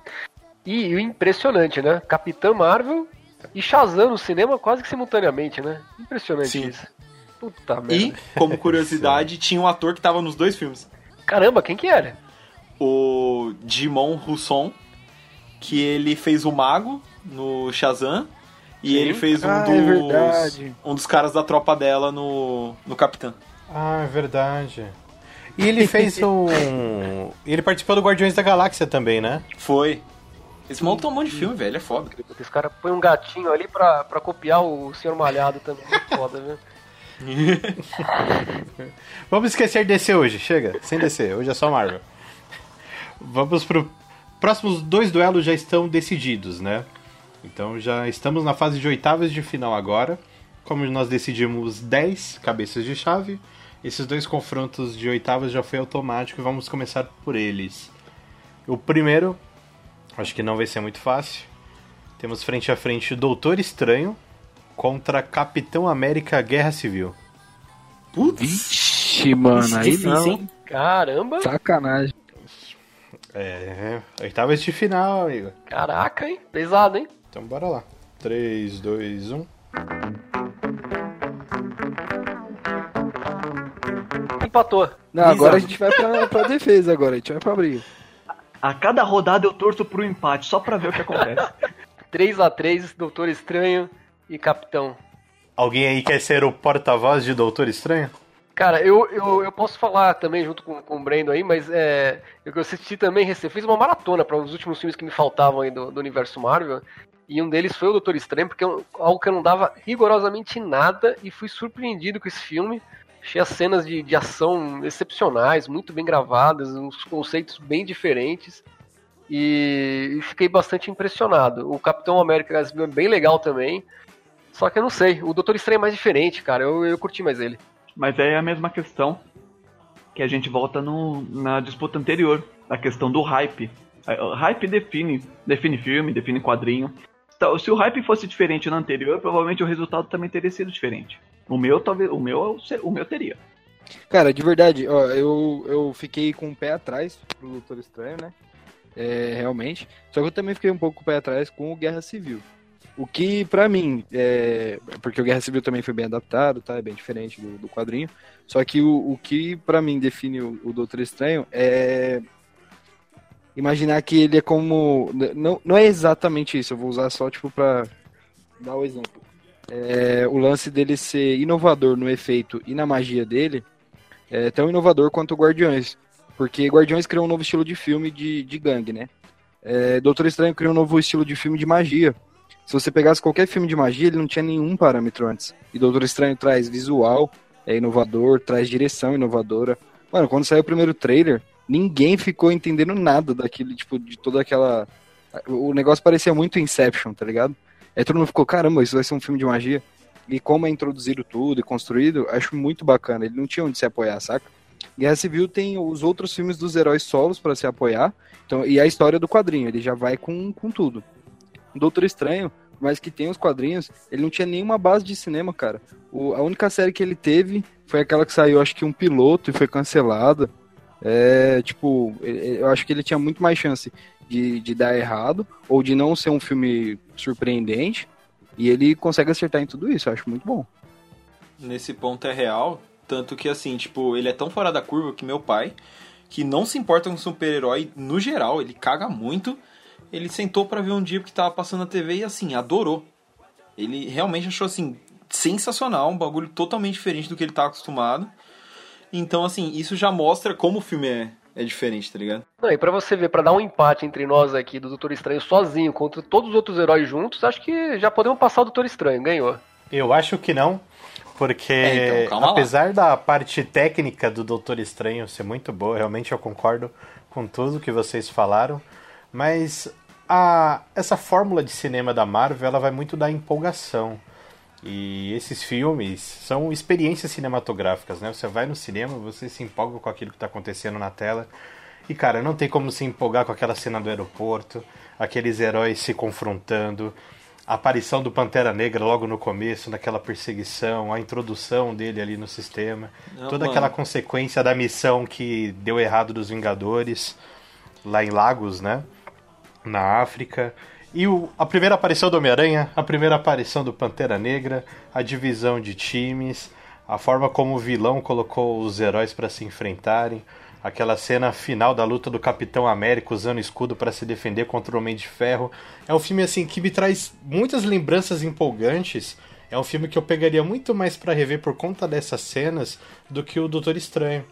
E, o impressionante, né? Capitã Marvel e Shazam no cinema quase que simultaneamente, né? Impressionante Sim. isso. Puta merda. E, como curiosidade, (laughs) tinha um ator que tava nos dois filmes. Caramba, quem que era? O Jimon Husson, que ele fez o Mago no Shazam. E Sim. ele fez um Ah, é dos. verdade. um dos caras da tropa dela no, no Capitã. Ah, é verdade. E ele fez um. e ele participou do Guardiões da Galáxia também, né? Foi. Esse maluco tem um monte de filme, velho. É foda. Esse cara põe um gatinho ali pra, pra copiar o Senhor Malhado também. Muito foda, viu? (laughs) Vamos esquecer de DC hoje, chega, sem DC, hoje é só Marvel. Vamos pro. Próximos dois duelos já estão decididos, né? Então já estamos na fase de oitavas de final agora. Como nós decidimos 10 cabeças de chave, esses dois confrontos de oitavas já foi automático e vamos começar por eles. O primeiro, acho que não vai ser muito fácil. Temos frente a frente Doutor Estranho contra Capitão América Guerra Civil. Putz. Vixe, mano, aí Difícil, não. hein? Caramba! Sacanagem. É, oitavas de final, amigo. Caraca, hein? Pesado, hein? Então bora lá. um. 3, 2, 1. Empatou. Não, agora a gente vai pra, pra defesa agora, a gente vai pra briga. A cada rodada eu torço pro empate, só pra ver o que acontece. (laughs) 3x3, Doutor Estranho e Capitão. Alguém aí quer ser o porta-voz de Doutor Estranho? Cara, eu, eu, eu posso falar também junto com, com o Brendo aí, mas é, eu assisti também, rece- fiz uma maratona para os últimos filmes que me faltavam aí do, do universo Marvel, e um deles foi o Doutor Estranho, porque é algo que eu não dava rigorosamente nada, e fui surpreendido com esse filme. Achei as cenas de, de ação excepcionais, muito bem gravadas, uns conceitos bem diferentes, e, e fiquei bastante impressionado. O Capitão América é bem legal também, só que eu não sei, o Doutor Estranho é mais diferente, cara, eu, eu curti mais ele. Mas é a mesma questão que a gente volta no, na disputa anterior, da questão do hype. O hype define, define filme, define quadrinho. Então, se o hype fosse diferente no anterior, provavelmente o resultado também teria sido diferente. O meu talvez, o meu, o meu teria. Cara, de verdade, ó, eu, eu fiquei com o pé atrás pro Doutor Estranho, né? É, realmente. Só que eu também fiquei um pouco com o pé atrás com o Guerra Civil. O que, pra mim, é... porque o Guerra Civil também foi bem adaptado, tá? É bem diferente do, do quadrinho. Só que o, o que, pra mim, define o, o Doutor Estranho é imaginar que ele é como. Não, não é exatamente isso, eu vou usar só, tipo, pra dar o exemplo. É, o lance dele ser inovador no efeito e na magia dele é tão inovador quanto o Guardiões. Porque Guardiões criou um novo estilo de filme de, de gangue, né? É, Doutor Estranho criou um novo estilo de filme de magia. Se você pegasse qualquer filme de magia, ele não tinha nenhum parâmetro antes. E Doutor Estranho traz visual, é inovador, traz direção inovadora. Mano, quando saiu o primeiro trailer, ninguém ficou entendendo nada daquele, tipo, de toda aquela. O negócio parecia muito Inception, tá ligado? Aí todo mundo ficou, caramba, isso vai ser um filme de magia. E como é introduzido tudo e construído, acho muito bacana. Ele não tinha onde se apoiar, saca? Guerra Civil tem os outros filmes dos heróis solos para se apoiar. Então, e a história do quadrinho, ele já vai com, com tudo. Doutor Estranho, mas que tem os quadrinhos, ele não tinha nenhuma base de cinema, cara. O- a única série que ele teve foi aquela que saiu, acho que um piloto e foi cancelada. É, tipo, eu acho que ele tinha muito mais chance de, de dar errado ou de não ser um filme surpreendente. E ele consegue acertar em tudo isso, eu acho muito bom. Nesse ponto é real. Tanto que, assim, tipo, ele é tão fora da curva que meu pai, que não se importa com super-herói no geral, ele caga muito. Ele sentou pra ver um dia que tava passando na TV e, assim, adorou. Ele realmente achou, assim, sensacional, um bagulho totalmente diferente do que ele tá acostumado. Então, assim, isso já mostra como o filme é, é diferente, tá ligado? Não, e pra você ver, pra dar um empate entre nós aqui do Doutor Estranho sozinho contra todos os outros heróis juntos, acho que já podemos passar o Doutor Estranho, ganhou. Eu acho que não, porque É, então, calma lá. apesar da parte técnica do Doutor Estranho ser muito boa, realmente eu concordo com tudo que vocês falaram, mas a, essa fórmula de cinema da Marvel ela vai muito da empolgação. E esses filmes são experiências cinematográficas, né? Você vai no cinema, você se empolga com aquilo que está acontecendo na tela. E, cara, não tem como se empolgar com aquela cena do aeroporto, aqueles heróis se confrontando, a aparição do Pantera Negra logo no começo, naquela perseguição, a introdução dele ali no sistema, Não, toda mano. aquela consequência da missão que deu errado dos Vingadores, lá em Lagos, né? Na África. E o- a primeira aparição do Homem-Aranha, a primeira aparição do Pantera Negra, a divisão de times, a forma como o vilão colocou os heróis para se enfrentarem, aquela cena final da luta do Capitão América usando escudo para se defender contra o Homem de Ferro. É um filme assim que me traz muitas lembranças empolgantes. É um filme que eu pegaria muito mais para rever por conta dessas cenas do que o Doutor Estranho.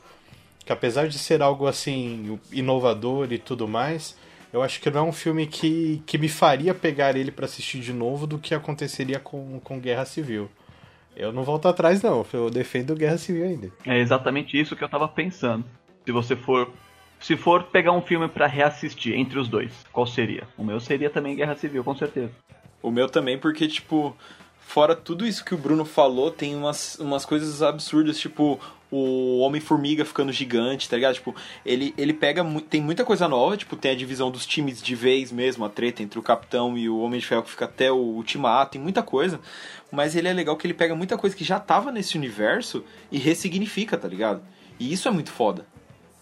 Que apesar de ser algo assim inovador e tudo mais, eu acho que não é um filme que, que me faria pegar ele para assistir de novo do que aconteceria com, com Guerra Civil. Eu não volto atrás, não. Eu defendo Guerra Civil ainda. É exatamente isso que eu tava pensando. Se você for. Se for pegar um filme pra reassistir entre os dois, qual seria? O meu seria também Guerra Civil, com certeza. O meu também, porque, tipo, fora tudo isso que o Bruno falou, tem umas, umas coisas absurdas, tipo, o Homem-Formiga ficando gigante, tá ligado? Tipo, ele, ele pega. Tem muita coisa nova, tipo, tem a divisão dos times de vez mesmo, a treta entre o Capitão e o Homem de Ferro que fica até o Ultimato, tem muita coisa. Mas ele é legal que ele pega muita coisa que já tava nesse universo e ressignifica, tá ligado? E isso é muito foda.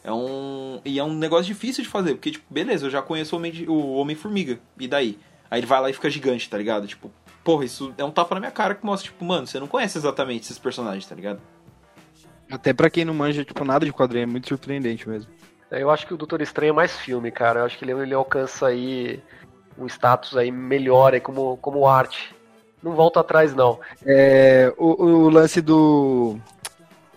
É um. E é um negócio difícil de fazer, porque, tipo, beleza, eu já conheço o Homem-Formiga. E daí? Aí ele vai lá e fica gigante, tá ligado? Tipo, porra, isso é um tapa na minha cara que mostra, tipo, mano, você não conhece exatamente esses personagens, tá ligado? Até pra quem não manja, tipo, nada de quadrinho, é muito surpreendente mesmo. Eu acho que o Doutor Estranho é mais filme, cara. Eu acho que ele, ele alcança aí um status aí melhor aí como, como arte. Não volta atrás, não. É, o, o lance do.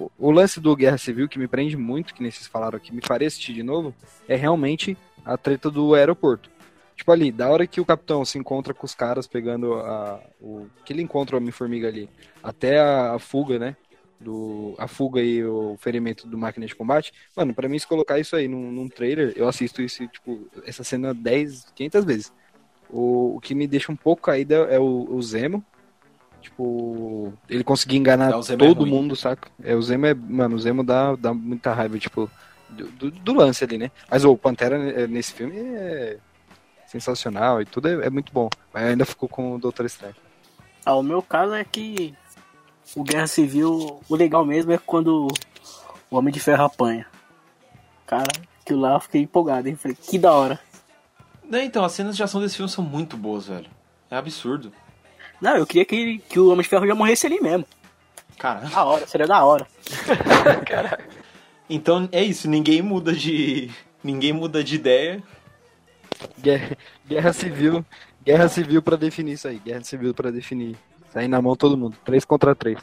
o- O lance do Guerra Civil que me prende muito, que nem vocês falaram aqui, me faria assistir de novo, é realmente a treta do aeroporto. Tipo ali, da hora que o capitão se encontra com os caras pegando a. O, que ele encontra o Homem-Formiga ali, até a, a fuga, né? Do, a fuga e o ferimento do máquina de combate. Mano, pra mim, se colocar isso aí num, num trailer, eu assisto isso, tipo, essa cena 10, 500 vezes. O, o que me deixa um pouco caída é o, o Zemo. Tipo, ele conseguir enganar É, é todo ruim. mundo, saca? É, o Zemo é. Mano, o Zemo dá, dá muita raiva, tipo, do, do- do lance ali, né? Mas o Pantera eh, nesse filme é sensacional e tudo é, é muito bom. Mas ainda ficou com o Doutor Estranho. Ah, o meu caso é que o Guerra Civil, o legal mesmo é quando o Homem de Ferro apanha. Cara, aquilo lá eu fiquei empolgado, hein? Falei, que da hora. Não, então, as cenas de ação desse filme são muito boas, velho. É absurdo. Não, eu queria que, que o Homem de Ferro já morresse ali mesmo. Cara, Da hora, seria da hora. (laughs) então é isso, ninguém muda de. Ninguém muda de ideia. Guerra, guerra Civil. Guerra Civil pra definir isso aí. Guerra Civil pra definir. Sair na mão todo mundo. Três contra três.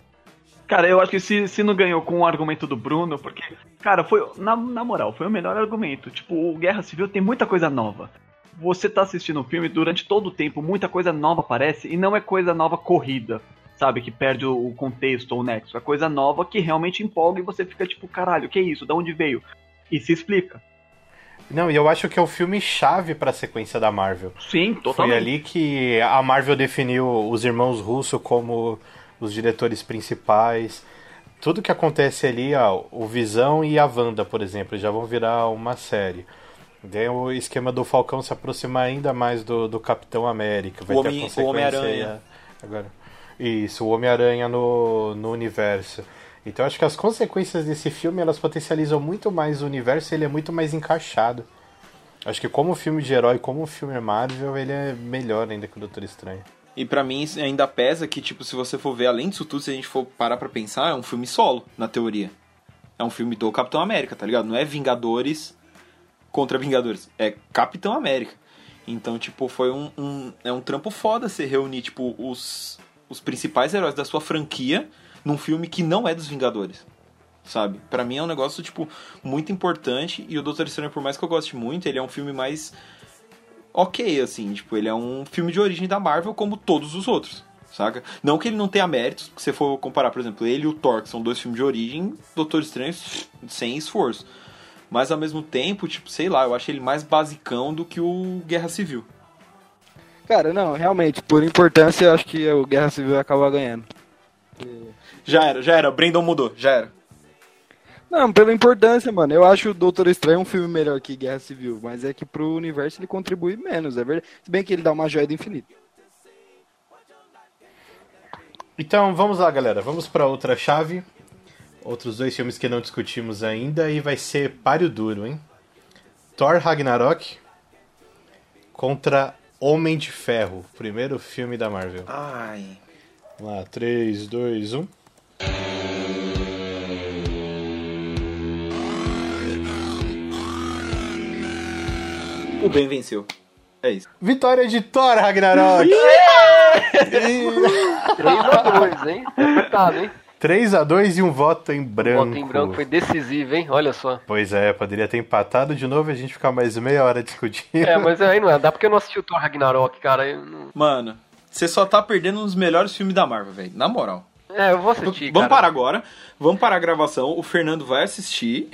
Cara, eu acho que se, se não ganhou com o argumento do Bruno, porque, cara, foi, na, na moral, foi o melhor argumento. Tipo, o Guerra Civil tem muita coisa nova. Você tá assistindo o filme, durante todo o tempo, muita coisa nova aparece, e não é coisa nova corrida, sabe? Que perde o, o contexto ou o nexo. É coisa nova que realmente empolga e você fica tipo, caralho, que isso? Da onde veio? E se explica. Não, e eu acho que é o filme chave pra sequência da Marvel. Sim, Foi totalmente. ali que a Marvel definiu os irmãos Russo como os diretores principais. Tudo que acontece ali, ó, o Visão e a Wanda, por exemplo, já vão virar uma série. Daí o esquema do Falcão se aproximar ainda mais do, do Capitão América. Vai O ter a Homem- Homem-Aranha. aí, Agora. Isso, o Homem-Aranha no, no universo. Então acho que as consequências desse filme elas potencializam muito mais o universo ele é muito mais encaixado. Acho que como filme de herói, como filme Marvel, ele é melhor ainda que o Doutor Estranho. E pra mim ainda pesa que, tipo, se você for ver além disso tudo, se a gente for parar pra pensar, é um filme solo, na teoria. É um filme do Capitão América, tá ligado? Não é Vingadores contra Vingadores. É Capitão América. Então, tipo, foi um, um- é um trampo foda você reunir, tipo, os, os principais heróis da sua franquia num filme que não é dos Vingadores. Sabe? Pra mim é um negócio, tipo, muito importante. E o Doutor Estranho, por mais que eu goste muito, ele é um filme mais ok, assim, tipo, ele é um filme de origem da Marvel como todos os outros, saca? Não que ele não tenha méritos, se você for comparar, por exemplo, ele e o Thor, que são dois filmes de origem, Doutor Estranho sem esforço. Mas ao mesmo tempo, tipo, sei lá, eu acho ele mais basicão do que o Guerra Civil. Cara, não, realmente, por importância, eu acho que o Guerra Civil vai acabar ganhando. Já era, já era, Brandon mudou, já era. Não, pela importância, mano. Eu acho o Doutor Estranho um filme melhor que Guerra Civil, mas é que pro universo ele contribui menos, é verdade. Se bem que ele dá uma joia do infinito. Então vamos lá, galera. Vamos para outra chave. Outros dois filmes que não discutimos ainda e vai ser páreo duro, hein? Thor Ragnarok contra Homem de Ferro, primeiro filme da Marvel. Ai. Vamos lá, 3, 2, 1. O bem venceu. É isso. Vitória de Thor Ragnarok! 3x2, hein? Apertado, hein? 3 a 2 e um voto em O branco. voto em branco foi decisivo, hein? Olha só. Pois é, poderia ter empatado de novo e a gente ficar mais meia hora discutindo. É, mas aí não é. Dá porque eu não assisti o Thor Ragnarok, cara. Não- Mano, você só tá perdendo um dos melhores filmes da Marvel, velho. Na moral. É, eu vou assistir, Vamos cara. parar agora. Vamos parar a gravação. O Fernando vai assistir.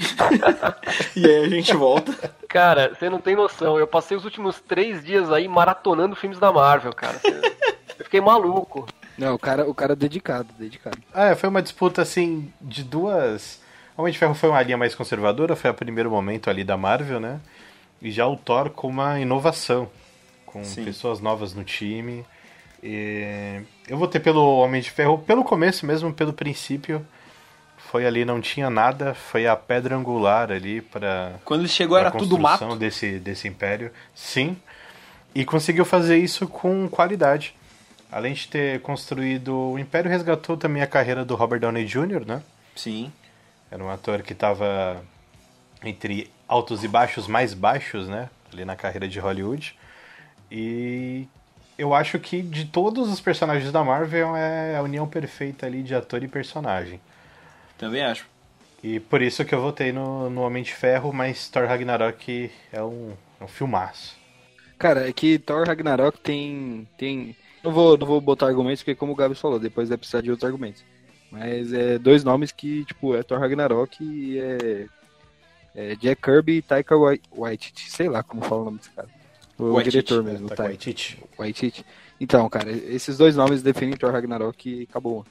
(laughs) e aí a gente volta. Cara, você não tem noção. Eu passei os últimos três dias aí maratonando filmes da Marvel, cara. Eu fiquei maluco. Não, o cara, o cara é dedicado, dedicado. É, foi uma disputa assim de duas Homem de Ferro foi uma linha mais conservadora, foi o primeiro momento ali da Marvel, né? E já o Thor com uma inovação, com Sim. pessoas novas no time. E eu vou ter pelo Homem de Ferro, pelo começo mesmo, pelo princípio. Foi ali, não tinha nada, foi a pedra angular ali para Quando ele chegou era tudo mato. desse, desse império. Sim. E conseguiu fazer isso com qualidade. Além de ter construído. O Império resgatou também a carreira do Robert Downey Jr., né? Sim. Era um ator que estava entre altos e baixos mais baixos, né? Ali na carreira de Hollywood. E eu acho que de todos os personagens da Marvel é a união perfeita ali de ator e personagem. Também acho. E por isso que eu votei no, no Homem de Ferro, mas Thor Ragnarok é um, é um filmaço. Cara, é que Thor Ragnarok tem. tem... Não, vou, não vou botar argumentos, porque como o Gabs falou, depois vai precisar de outros argumentos. Mas é dois nomes que, tipo, é Thor Ragnarok e é. é Jack Kirby e Taika Wai- Waititi. Sei lá como fala o nome desse cara. O Waititi, diretor mesmo, Tá tá? Waititi. Waititi. Então, cara, esses dois nomes definem Thor Ragnarok e acabou.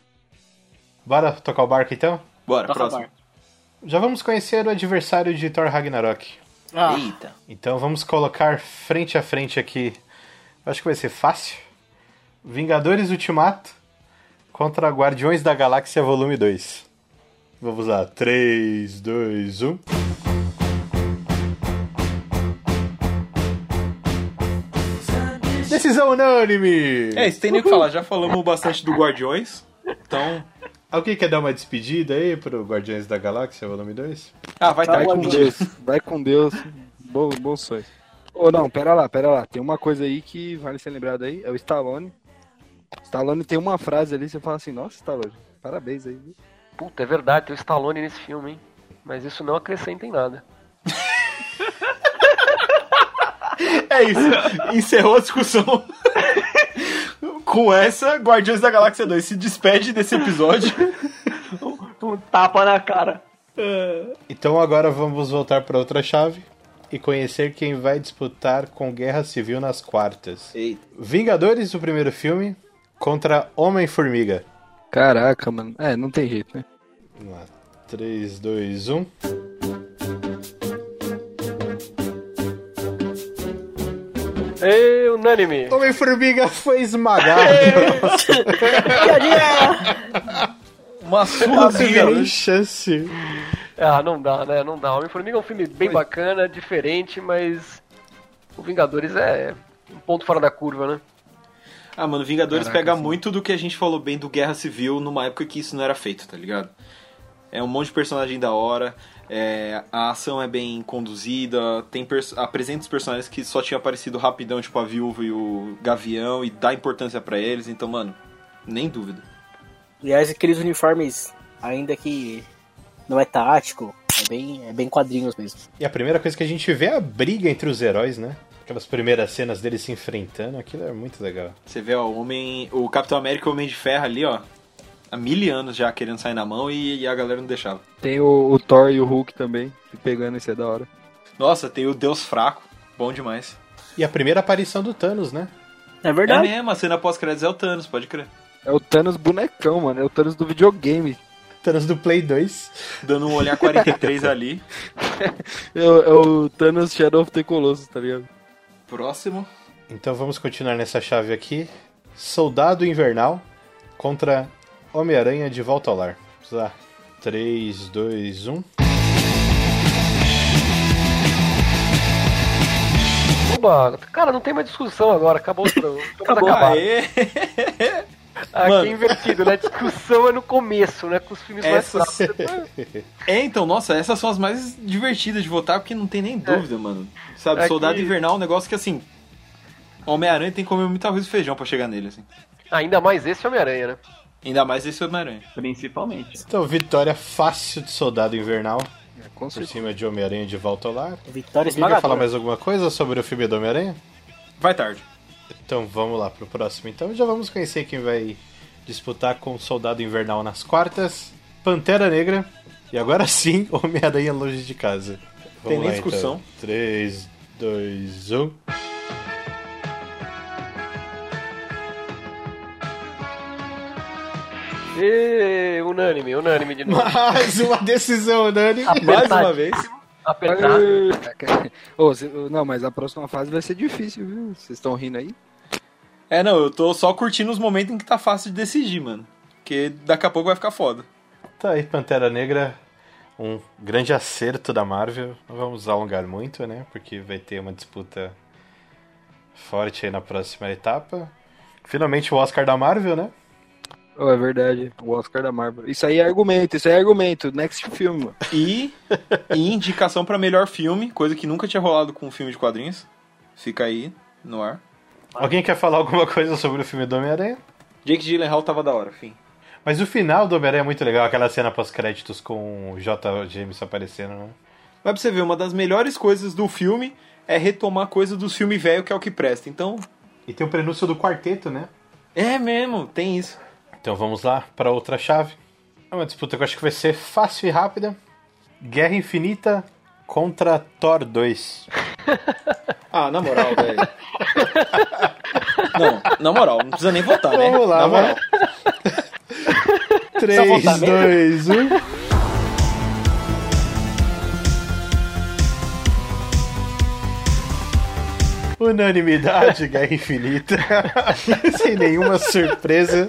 Bora tocar o barco então? Bora, Toca próximo. Já vamos conhecer o adversário de Thor Ragnarok. Ah, Eita. Então vamos colocar frente a frente aqui. Acho que vai ser fácil. Vingadores Ultimato contra Guardiões da Galáxia Volume 2. Vamos lá, um. 3, 2, 1. Decisão unânime! É, isso tem nem o que falar. Já falamos bastante do Guardiões. Então. Alguém quer dar uma despedida aí pro Guardiões da Galáxia Volume 2? Ah, vai Tá Vai com. Deus, vai com Deus. Bom, bom sonho. Ô, não, pera lá, pera lá. Tem uma coisa aí que vale ser lembrado aí, é o Stallone. Stallone tem uma frase ali, você fala assim, nossa, Stallone, parabéns aí. viu? Puta, é verdade, tem o Stallone nesse filme, hein? Mas isso não acrescenta em nada. É isso. Encerrou a discussão. (laughs) Com essa, Guardiões da Galáxia 2 se despede desse episódio. Um (laughs) tapa na cara. Então agora vamos voltar para outra chave e conhecer quem vai disputar com Guerra Civil nas quartas. Eita. Vingadores, o primeiro filme, contra Homem-Formiga. Caraca, mano. É, não tem jeito, né? Vamos lá. 3, 2, 1. Ei, unânime! Homem-Formiga foi esmagado. Uma Não surra nem chance. Ah, não dá, né? Não dá. Homem-Formiga é um filme bem bacana, diferente, mas. O Vingadores é um ponto fora da curva, né? Ah, mano, Vingadores Caraca, pega sim. muito do que a gente falou bem do Guerra Civil numa época que isso não era feito, tá ligado? É um monte de personagem da hora, é, a ação é bem conduzida, tem apresenta os personagens que só tinham aparecido rapidão, tipo a Viúva e o Gavião, e dá importância pra eles, então, mano, nem dúvida. aliás, aqueles uniformes, ainda que não é tático, é bem, é bem quadrinhos mesmo. E a primeira coisa que a gente vê é a briga entre os heróis, né? Aquelas primeiras cenas deles se enfrentando, aquilo é muito legal. Você vê, ó, o homem. O Capitão América e o Homem de Ferro ali, ó. Há mil anos já querendo sair na mão e, e a galera não deixava. Tem o, o Thor e o Hulk também, pegando, isso é da hora. Nossa, tem o Deus Fraco. Bom demais. E a primeira aparição do Thanos, né? É É verdade. mesmo, a cena pós-créditos é o Thanos, pode crer. É o Thanos bonecão, mano. É o Thanos do videogame. Thanos do Play 2. Dando um olhar 43 (laughs) ali. É, o- é o Thanos Shadow of the Colossus, tá ligado? Próximo. Então vamos continuar nessa chave aqui. Soldado Invernal contra Homem-Aranha de Volta ao Lar. Vamos lá. 3, 2, 1. Oba! Cara, não tem mais discussão agora, acabou o programa. Acabou. Aê! Aqui Mano. é invertido, né? Discussão é no começo, né? Com os filmes Essa- mais fracos. (laughs) É, então, nossa, essas são as mais divertidas de votar, porque não tem nem dúvida, mano. Sabe, É Soldado que- Invernal é um negócio que, assim... Homem-Aranha tem que comer muito arroz e feijão pra chegar nele, assim. Ainda mais esse Homem-Aranha, né? Ainda mais esse Homem-Aranha. Principalmente. Então, vitória fácil de Soldado Invernal É, com por cima de Homem-Aranha de Volta ao Lar. Vitória Alguém quer falar esmagadora. mais alguma coisa sobre o filme do Homem-Aranha? Vai tarde. Então vamos lá pro próximo. Então já vamos conhecer quem vai disputar com o Soldado Invernal nas quartas. Pantera Negra. E agora sim, (laughs) Homem-Aranha longe de casa. Tem nem discussão. Então. 3, 2, 1. E, unânime, unânime de novo. Mais uma decisão unânime. Mais uma vez. Apertado. Ô, cê- não, mas a próxima fase vai ser difícil, viu? Vocês estão rindo aí? É, não, eu tô só curtindo os momentos em que tá fácil de decidir, mano. Porque daqui a pouco vai ficar foda. Tá aí, Pantera Negra, um grande acerto da Marvel. Não vamos alongar muito, né? Porque vai ter uma disputa forte aí na próxima etapa. Finalmente o Oscar da Marvel, né? Oh, é verdade, o Oscar da Marvel. Isso aí é argumento, isso aí é argumento. Next filme, mano. E, e indicação pra melhor filme, coisa que nunca tinha rolado com um filme de quadrinhos. Fica aí no ar. Alguém quer falar alguma coisa sobre o filme do Homem-Aranha? Jake Gyllenhaal tava da hora, fim. Mas o final do Homem-Aranha é muito legal, aquela cena pós-créditos com o J. James aparecendo, né? Mas pra você ver, uma das melhores coisas do filme é retomar coisa dos filmes velho que é o que presta. Então, E tem o prenúncio do quarteto, né? é mesmo, tem isso. Então vamos lá para outra chave. É uma disputa que eu acho que vai ser fácil e rápida. Guerra Infinita contra Thor 2. (laughs) Ah, na moral, velho. Não, na moral, não precisa nem votar, né? Vamos lá, na moral. (laughs) vai. 3, votar mesmo? 2, 1. Unanimidade, Guerra Infinita. (laughs) Sem nenhuma surpresa.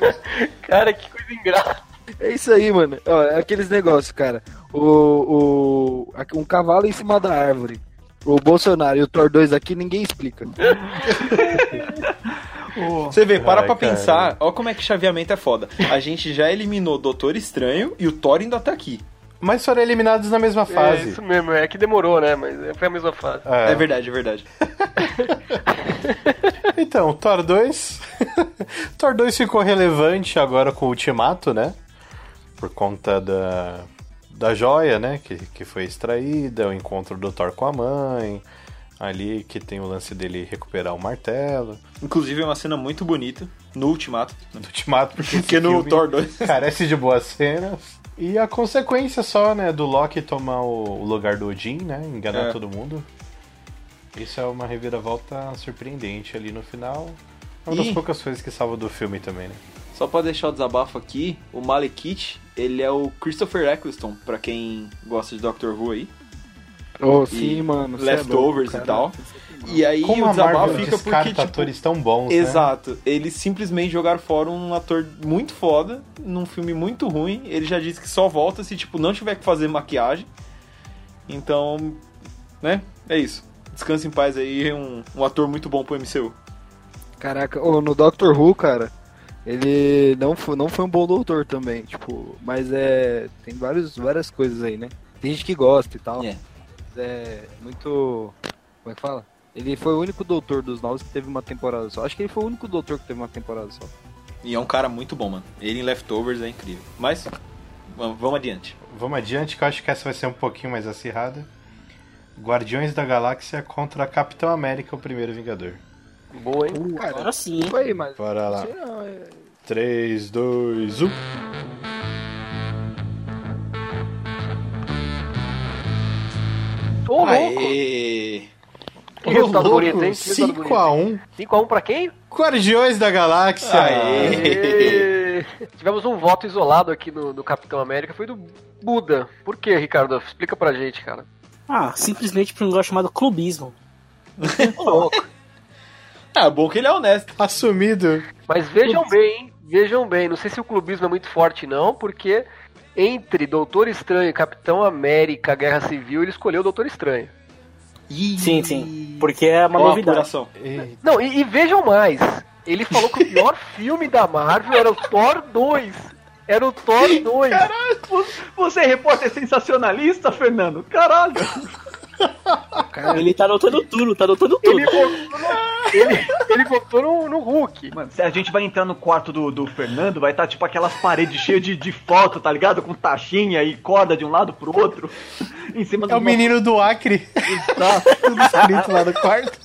Cara, que coisa ingrata. É isso aí, mano. Ó, é aqueles negócios, cara. O, o, um cavalo em cima da árvore. O Bolsonaro e o Thor 2 aqui, ninguém explica. (laughs) Você vê, para Ai, pra cara. pensar, ó como é que chaveamento é foda. A gente já eliminou o Doutor Estranho e o Thor ainda tá aqui. Mas foram eliminados na mesma É fase. isso mesmo, é que demorou, né? Mas foi a mesma fase. É. É verdade, é verdade. (laughs) Então, Thor 2. (laughs) Thor 2 ficou relevante agora com o Ultimato, né? Por conta da, da joia, né? Que, que foi extraída, o encontro do Thor com a mãe. Ali que tem o lance dele recuperar o martelo. Inclusive é uma cena muito bonita no Ultimato. Do Ultimato, porque, Porque no filme Thor 2. carece (laughs) de boas cenas. E a consequência só, né? Do Loki tomar o, o lugar do Odin, né? Enganar É. todo mundo. Isso é uma reviravolta surpreendente ali no final. É uma das E- poucas coisas que salva do filme também, né? Só pra deixar o desabafo aqui, o Malekith, ele é o Christopher Eccleston, pra quem gosta de Doctor Who aí. Ô, E sim, mano. é Leftovers louco, e tal. E aí Como o desabafo fica porque, tipo, atores tão bons, né? Exato. Eles simplesmente jogaram fora um ator muito foda, num filme muito ruim. Ele já disse que só volta se, tipo, não tiver que fazer maquiagem. Então, né? É isso. Descansa em paz aí, um, um ator muito bom pro MCU. Caraca, ô, no Doctor Who, cara, ele não foi, não foi um bom doutor também, tipo, mas é. Tem vários, várias coisas aí, né? Tem gente que gosta e tal. É. Mas é muito. Como é que fala? Ele foi o único doutor dos novos que teve uma temporada só. Acho que ele foi o único doutor que teve uma temporada só. E é um cara muito bom, mano. Ele em Leftovers é incrível. Mas, vamos adiante. Vamos adiante, que eu acho que essa vai ser um pouquinho mais acirrada. Guardiões da Galáxia contra Capitão América, o primeiro Vingador. Boa, hein? Uh, agora sim, hein? Foi, mas. Bora lá. não, é- 3, 2, 1. Ô, louco! Aê! Que resultado bonito, hein? Que resultado 5x1. 5x1 pra quem? Guardiões da Galáxia. Aê. Aê! Tivemos um voto isolado aqui no, no Capitão América, foi do Buda. Por que, Ricardo? Explica pra gente, cara. Ah, simplesmente por um negócio chamado clubismo. Louco. (laughs) Ah, bom que ele é honesto. Assumido. Mas vejam bem, hein? Vejam bem, não sei se o clubismo é muito forte não, porque entre Doutor Estranho e Capitão América Guerra Civil, ele escolheu o Doutor Estranho. Sim, sim. Porque é uma a novidade. E- Não, e, e vejam mais, ele falou que o pior (laughs) filme da Marvel era o Thor 2. Era o Thor 2. Você é repórter sensacionalista, Fernando? Caralho! Ele tá anotando tudo, tá anotando tudo. Ele votou no, ele, no, no Hulk. Mano, se a gente vai entrar no quarto do, do Fernando, vai estar tipo aquelas paredes cheias de, de foto, tá ligado? Com taxinha e corda de um lado pro outro. (laughs) Em cima do É o menino do Acre. Tá (laughs) Tudo escrito lá no quarto.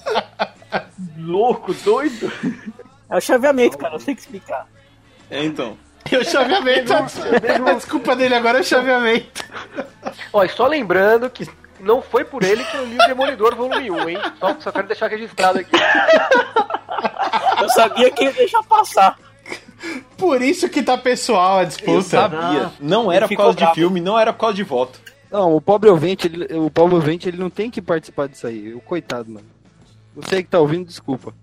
louco, doido. É o chaveamento, cara, eu tenho que explicar. É, então. E o chaveamento. A desculpa dele agora é o chaveamento. Ó, e só lembrando que não foi por ele que eu li o Demolidor volume 1, hein? Só, só quero deixar registrado aqui. Eu sabia que ia deixar passar. Por isso que tá pessoal a Eu disputa. sabia. Não era por causa de bravo. filme, não era por causa de voto. Não, o pobre ouvinte, ele, o pobre ouvinte, ele não tem que participar disso aí. O coitado, mano. Você que tá ouvindo, desculpa.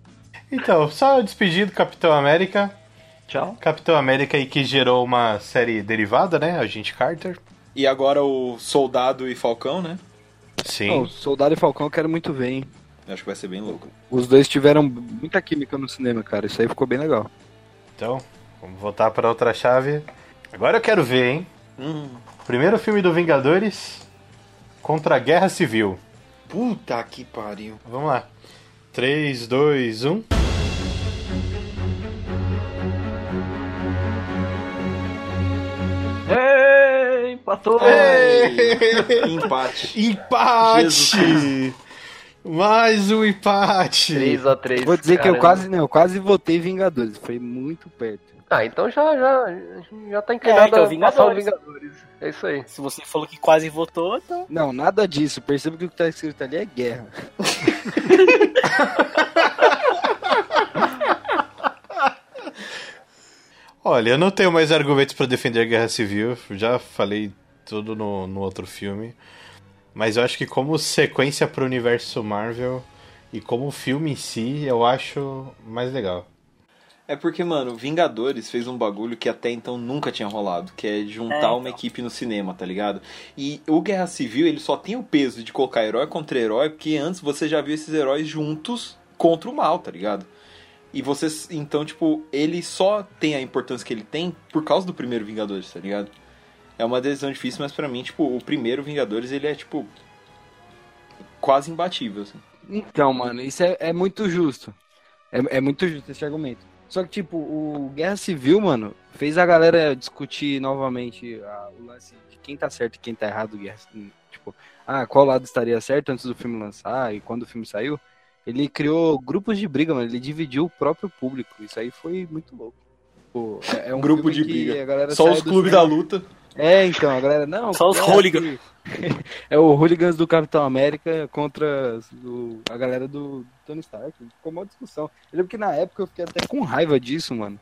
Então, só despedir do Capitão América. Tchau. Capitão América aí que gerou uma série derivada, né? Agente Carter. E agora o Soldado e Falcão, né? Sim. Não, Soldado e Falcão eu quero muito ver, hein? Acho que vai ser bem louco. Os dois tiveram muita química no cinema, cara. Isso aí ficou bem legal. Então, vamos voltar para outra chave. Agora eu quero ver, hein? Hum, Primeiro filme do Vingadores contra a Guerra Civil. puta que pariu. Vamos lá. um. 3, 2, 1. Empatou! Empate. Empate! Mais um empate! 3x3. Vou dizer que eu quase, não, eu quase votei Vingadores. Foi muito perto. Ah, então já, já, já tá inclinado então, a passar o Vingadores. Vingadores. É isso aí. Se você falou que quase votou, então. Não, nada disso. Perceba que o que tá escrito ali é guerra. (laughs) Olha, eu não tenho mais argumentos para defender a Guerra Civil. Já falei tudo no, no outro filme. Mas eu acho que como sequência pro universo Marvel e como filme em si, eu acho mais legal. É porque, mano, Vingadores fez um bagulho que até então nunca tinha rolado, que é juntar É, então. uma equipe no cinema, tá ligado? E o Guerra Civil, ele só tem o peso de colocar herói contra herói, porque antes você já viu esses heróis juntos contra o mal, tá ligado? E vocês, então, tipo, ele só tem a importância que ele tem por causa do primeiro Vingadores, tá ligado? É uma decisão difícil, mas pra mim, tipo, o primeiro Vingadores, ele é, tipo, quase imbatível, assim. Então, mano, isso é, é muito justo. É, é muito justo esse argumento. Só que, tipo, o Guerra Civil, mano, fez a galera discutir novamente a- o lance de quem tá certo e quem tá errado. Guerra, tipo, ah, qual lado estaria certo antes do filme lançar e quando o filme saiu. Ele criou grupos de briga, mano. Ele dividiu o próprio público. Isso aí foi muito louco. Pô, é, é um Grupo de que briga. Só os clubes da luta. É, então, a galera, não. Só os é hooligans. assim. (laughs) É o hooligans do Capitão América contra o- a galera do Tony Stark. Ficou uma discussão. Eu lembro que na época eu fiquei até com raiva disso, mano.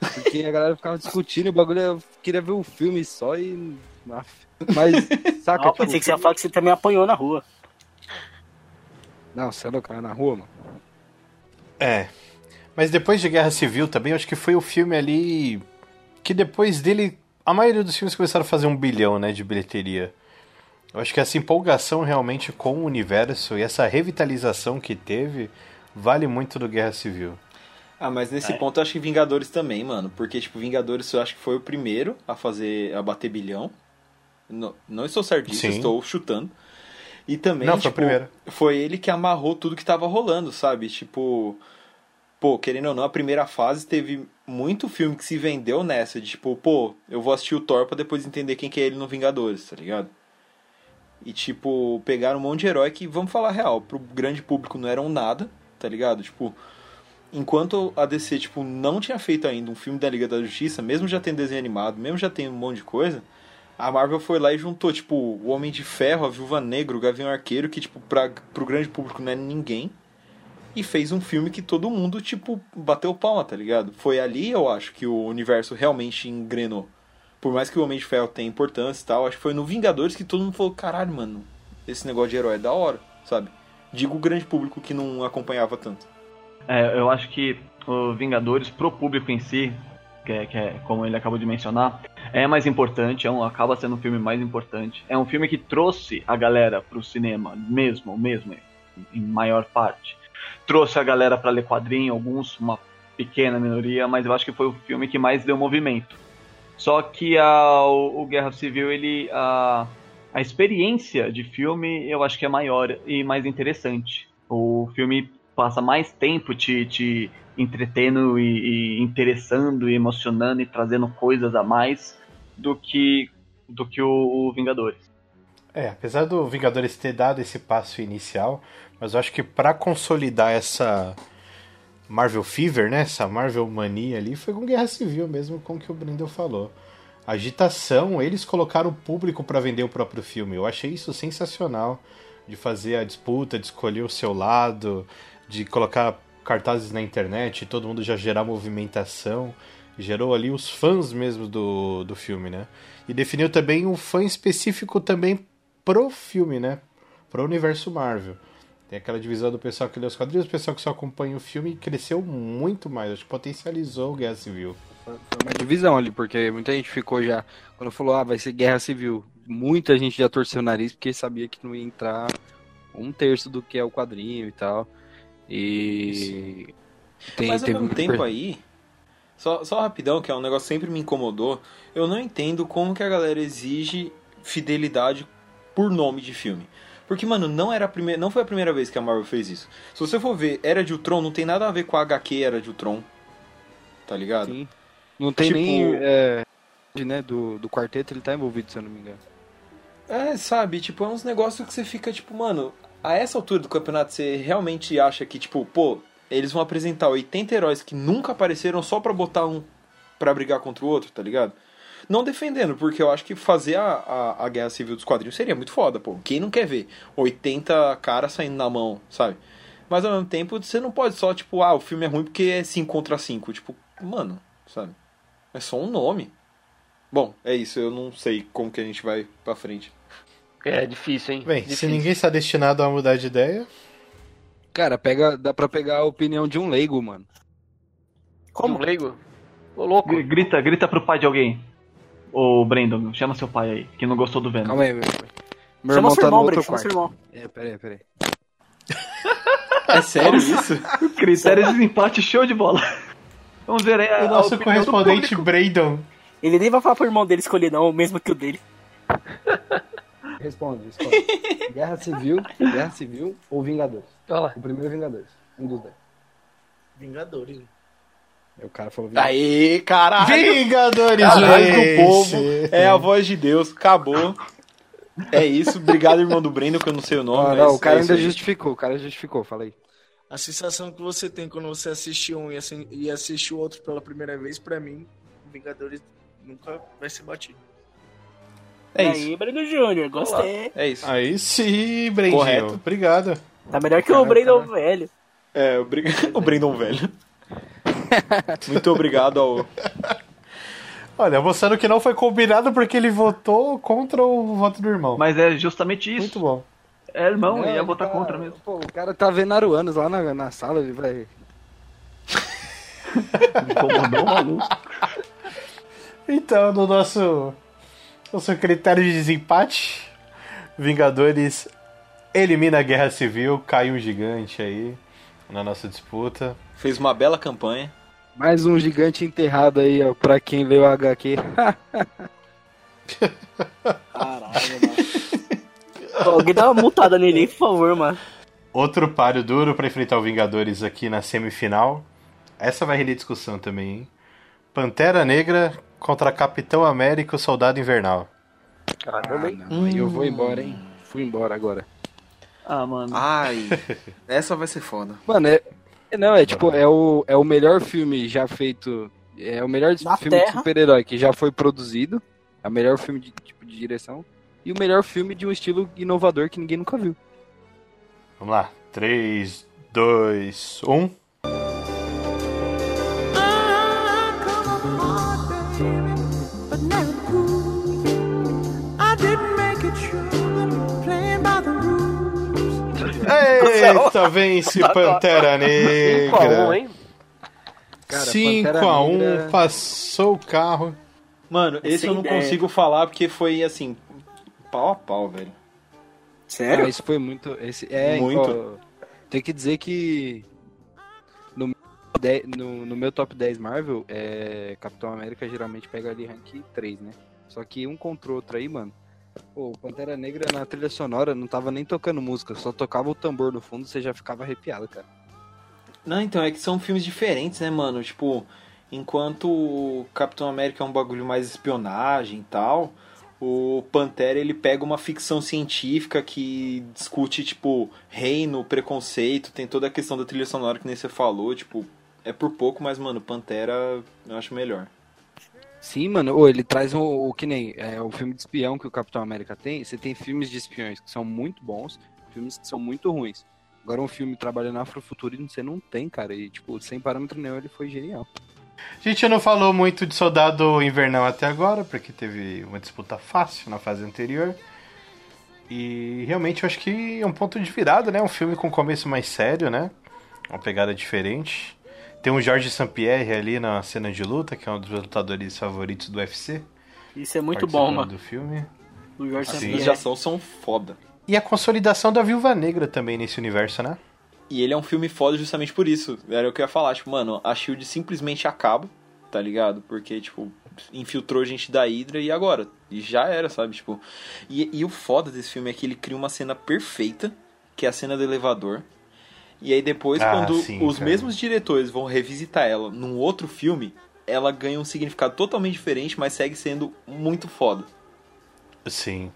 Porque a galera ficava discutindo e o bagulho eu queria ver o filme só e. Mas, saca? Não, tipo, pensei que você ia falar que você também apanhou na rua. Não, você é louco, cara na rua, mano. É. Mas depois de Guerra Civil também, eu acho que foi o filme ali que depois dele. A maioria dos filmes começaram a fazer um bilhão, né, de bilheteria. Eu acho que essa empolgação realmente com o universo e essa revitalização que teve vale muito do Guerra Civil. Ah, mas nesse É. ponto eu acho que Vingadores também, mano. Porque, tipo, Vingadores eu acho que foi o primeiro a fazer, a bater bilhão. Não, não estou certo disso, estou chutando. E também, Não, foi o tipo, primeiro. foi ele que amarrou tudo que tava rolando, sabe? Tipo, pô, querendo ou não, a primeira fase teve muito filme que se vendeu nessa, de tipo, pô, eu vou assistir o Thor pra depois entender quem que é ele no Vingadores, tá ligado? E tipo, pegaram um monte de herói que, vamos falar real, pro grande público não eram nada, tá ligado? Tipo, enquanto a DC, tipo, não tinha feito ainda um filme da Liga da Justiça, mesmo já tendo desenho animado, mesmo já tendo um monte de coisa, a Marvel foi lá e juntou, tipo, o Homem de Ferro, a Viúva Negra, o Gavião Arqueiro, que, tipo, pra, pro grande público não é ninguém, e fez um filme que todo mundo, tipo, bateu palma, tá ligado? Foi ali, eu acho, que o universo realmente engrenou. Por mais que o Homem de Ferro tenha importância e tal, acho que foi no Vingadores que todo mundo falou, caralho, mano, esse negócio de herói é da hora, sabe? Digo o grande público que não acompanhava tanto. É, eu acho que o Vingadores pro público em si, que é, que é como ele acabou de mencionar, é mais importante, é um, acaba sendo um filme mais importante. É um filme que trouxe a galera pro cinema, mesmo, mesmo, em maior parte. Trouxe a galera para ler quadrinho, alguns, uma pequena minoria, mas eu acho que foi o filme que mais deu movimento. Só que a, o, Guerra Civil, ele. A, a experiência de filme eu acho que é maior e mais interessante. O filme passa mais tempo te, te entretendo e, e interessando e emocionando e trazendo coisas a mais do que do que o, o Vingadores. É, apesar do Vingadores ter dado esse passo inicial, mas eu acho que pra consolidar essa Marvel Fever, né, essa Marvel mania ali, foi com Guerra Civil mesmo, com o que o Brindle falou. Agitação, eles colocaram o público pra vender o próprio filme. Eu achei isso sensacional de fazer a disputa, de escolher o seu lado, de colocar cartazes na internet, todo mundo já gerar movimentação. Gerou ali os fãs mesmo do, do filme, né? E definiu também um fã específico também pro filme, né? Pro universo Marvel. Tem aquela divisão do pessoal que lê os quadrinhos, o pessoal que só acompanha o filme e cresceu muito mais, acho que potencializou o Guerra Civil. Foi uma divisão ali, porque muita gente ficou já. Quando falou, ah, vai ser guerra civil. Muita gente já torceu o nariz porque sabia que não ia entrar um terço do que é o quadrinho e tal. E. Tem, Mas ao teve mesmo tempo aí, só, só rapidão, que é um negócio que sempre me incomodou, eu não entendo como que a galera exige fidelidade por nome de filme. Porque, mano, não era a primeira, não foi a primeira vez que a Marvel fez isso. Se você for ver, Era de Ultron não tem nada a ver com a HQ Era de Ultron. Tá ligado? Sim. Não tem Tipo- nem. É, né, do, do quarteto, ele tá envolvido, se eu não me engano. É, sabe, tipo, é uns negócios que você fica, tipo, mano, a essa altura do campeonato você realmente acha que, tipo, pô, eles vão apresentar 80 heróis que nunca apareceram só pra botar um pra brigar contra o outro, tá ligado? Não defendendo, porque eu acho que fazer a, a, a guerra civil dos quadrinhos seria muito foda, pô. Quem não quer ver 80 caras saindo na mão, sabe? Mas ao mesmo tempo, você não pode só, tipo, ah, o filme é ruim porque é 5 contra 5. Tipo, mano, sabe? É só um nome. Bom, é isso, eu não sei como que a gente vai pra frente. É difícil, hein? Bem, se difícil. ninguém está destinado a mudar de ideia, Cara, pega, dá pra pegar a opinião de um leigo, mano. Como? leigo? Ô, louco. Gr- Grita, grita pro pai de alguém. Ô, Brandon, chama seu pai aí, que não gostou do Venom. Calma aí, meu. Meu Chama irmão seu tá no irmão, outro Breno, chama seu quarto. irmão. É, peraí, peraí. (laughs) É sério isso? Critério de desempate, show de bola. Vamos ver aí a, o nosso correspondente. Brandon. Ele nem vai falar pro irmão dele escolher, não, o mesmo que o dele. (laughs) Responde, responde. Guerra Civil, Guerra Civil ou Vingadores? Olha lá. O primeiro Vingadores. Um dos dois. Vingadores. Aí o cara falou Vingadores. Aê, caralho! Vingadores, gente! do povo é a voz de Deus, acabou. É isso, obrigado, irmão do Brendo, que eu não sei o nome. Não, o cara é ainda aí. justificou, o cara justificou, fala aí. A sensação que você tem quando você assiste um e, assim, e assiste o outro pela primeira vez, pra mim, Vingadores nunca vai ser batido. É isso. aí, Breno Júnior, gostei. É isso. Aí sim, Brandinho. Correto. Obrigado. Tá melhor que o Brandon velho. É, obrig... (laughs) o Brandon velho. (laughs) Muito obrigado ao. Olha, mostrando que não foi combinado porque ele votou contra o voto do irmão. Mas é justamente isso. Muito bom. É irmão, Não, ia votar tá- contra mesmo. Pô, o cara tá vendo Aruanos lá na, na sala, ele vai. (laughs) Incomodou o maluco. Então, no nosso, nosso critério de desempate, Vingadores elimina a Guerra Civil, cai um gigante aí na nossa disputa. Fez uma bela campanha. Mais um gigante enterrado aí, ó, pra quem leu o HQ. (laughs) Caralho, mano. Pô, Alguém dá uma multada nele aí, por favor, mano. Outro páreo duro pra enfrentar o Vingadores aqui na semifinal. Essa vai render discussão também, hein? Pantera Negra contra Capitão América, o Soldado Invernal. Caramba, hein? não, aí eu vou embora, hein? Fui embora agora. Ah, mano. Ai, essa vai ser foda. Mano, é. É- Não, é tipo, é o, é o melhor filme já feito. É o melhor Na filme de Terra. super-herói que já foi produzido. É o melhor filme de tipo de direção. E o melhor filme de um estilo inovador que ninguém nunca viu. Vamos lá. um. 3, 2, 1. Eita, vence Pantera 5 a 1, Negra. hein? Cara, 5 Pantera a 1 Negra- passou o carro. Mano, esse Sem eu não ideia. consigo falar porque foi assim. Pau a pau, velho. Sério? Ah, isso foi muito. Esse, é, Muito. ó, tem que dizer que no, no, no meu top 10 Marvel, é, Capitão América geralmente pega ali rank 3, né? Só que um contra o outro aí, mano. Pô, o Pantera Negra na trilha sonora não tava nem tocando música, só tocava o tambor no fundo, você já ficava arrepiado, cara. Não, então, é que são filmes diferentes, né, mano? Tipo, enquanto o Capitão América é um bagulho mais espionagem e tal, o Pantera ele pega uma ficção científica que discute, tipo, reino, preconceito, tem toda a questão da trilha sonora que nem você falou, tipo, é por pouco, mas, mano, Pantera eu acho melhor. Sim, mano, ô, ele traz o, o que nem é, o filme de espião que o Capitão América tem. Você tem filmes de espiões que são muito bons, filmes que são muito ruins. Agora um filme trabalhando afrofuturismo você não tem, cara. E, tipo, sem parâmetro nenhum, ele foi genial. A gente não falou muito de Soldado Invernal até agora, porque teve uma disputa fácil na fase anterior. E realmente eu acho que é um ponto de virada, né? Um filme com começo mais sério, né? Uma pegada diferente. Tem o Jorge Sampierre ali na cena de luta, que é um dos lutadores favoritos do UFC. Isso é muito bom, mano. do filme. O Jorge As cenas de Sampaio. ação são foda. E a consolidação da Viúva Negra também nesse universo, né? E ele é um filme foda justamente por isso. Era o que eu ia falar, tipo, mano, a Shield simplesmente acaba, tá ligado? Porque, tipo, infiltrou gente da Hydra e agora? E já era, sabe? Tipo. E, e o foda desse filme é que ele cria uma cena perfeita, que é a cena do elevador. E aí depois, Ah, quando sim, os cara. mesmos diretores vão revisitar ela num outro filme, ela ganha um significado totalmente diferente, mas segue sendo muito foda. Sim.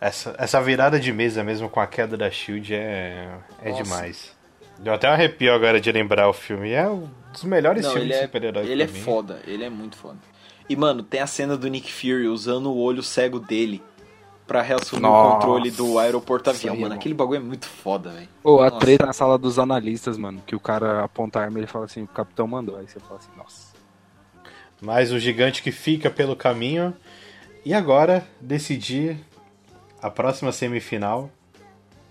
Essa, essa virada de mesa mesmo com a queda da Shield é, é Nossa. demais. Deu até um arrepio agora de lembrar o filme. É um dos melhores Não, filmes de é, super-herói ele é mim. foda, ele é muito foda. E, mano, tem a cena do Nick Fury usando o olho cego dele pra reassumir o Nossa. controle do aeroporto Isso avião, aí é mano. Aquele bagulho é muito foda, velho. Pô, a Nossa. treta na sala dos analistas, mano, que o cara aponta a arma e ele fala assim, o capitão mandou. Aí você fala assim, nossa. Mas o gigante que fica pelo caminho. E agora, decidir a próxima semifinal.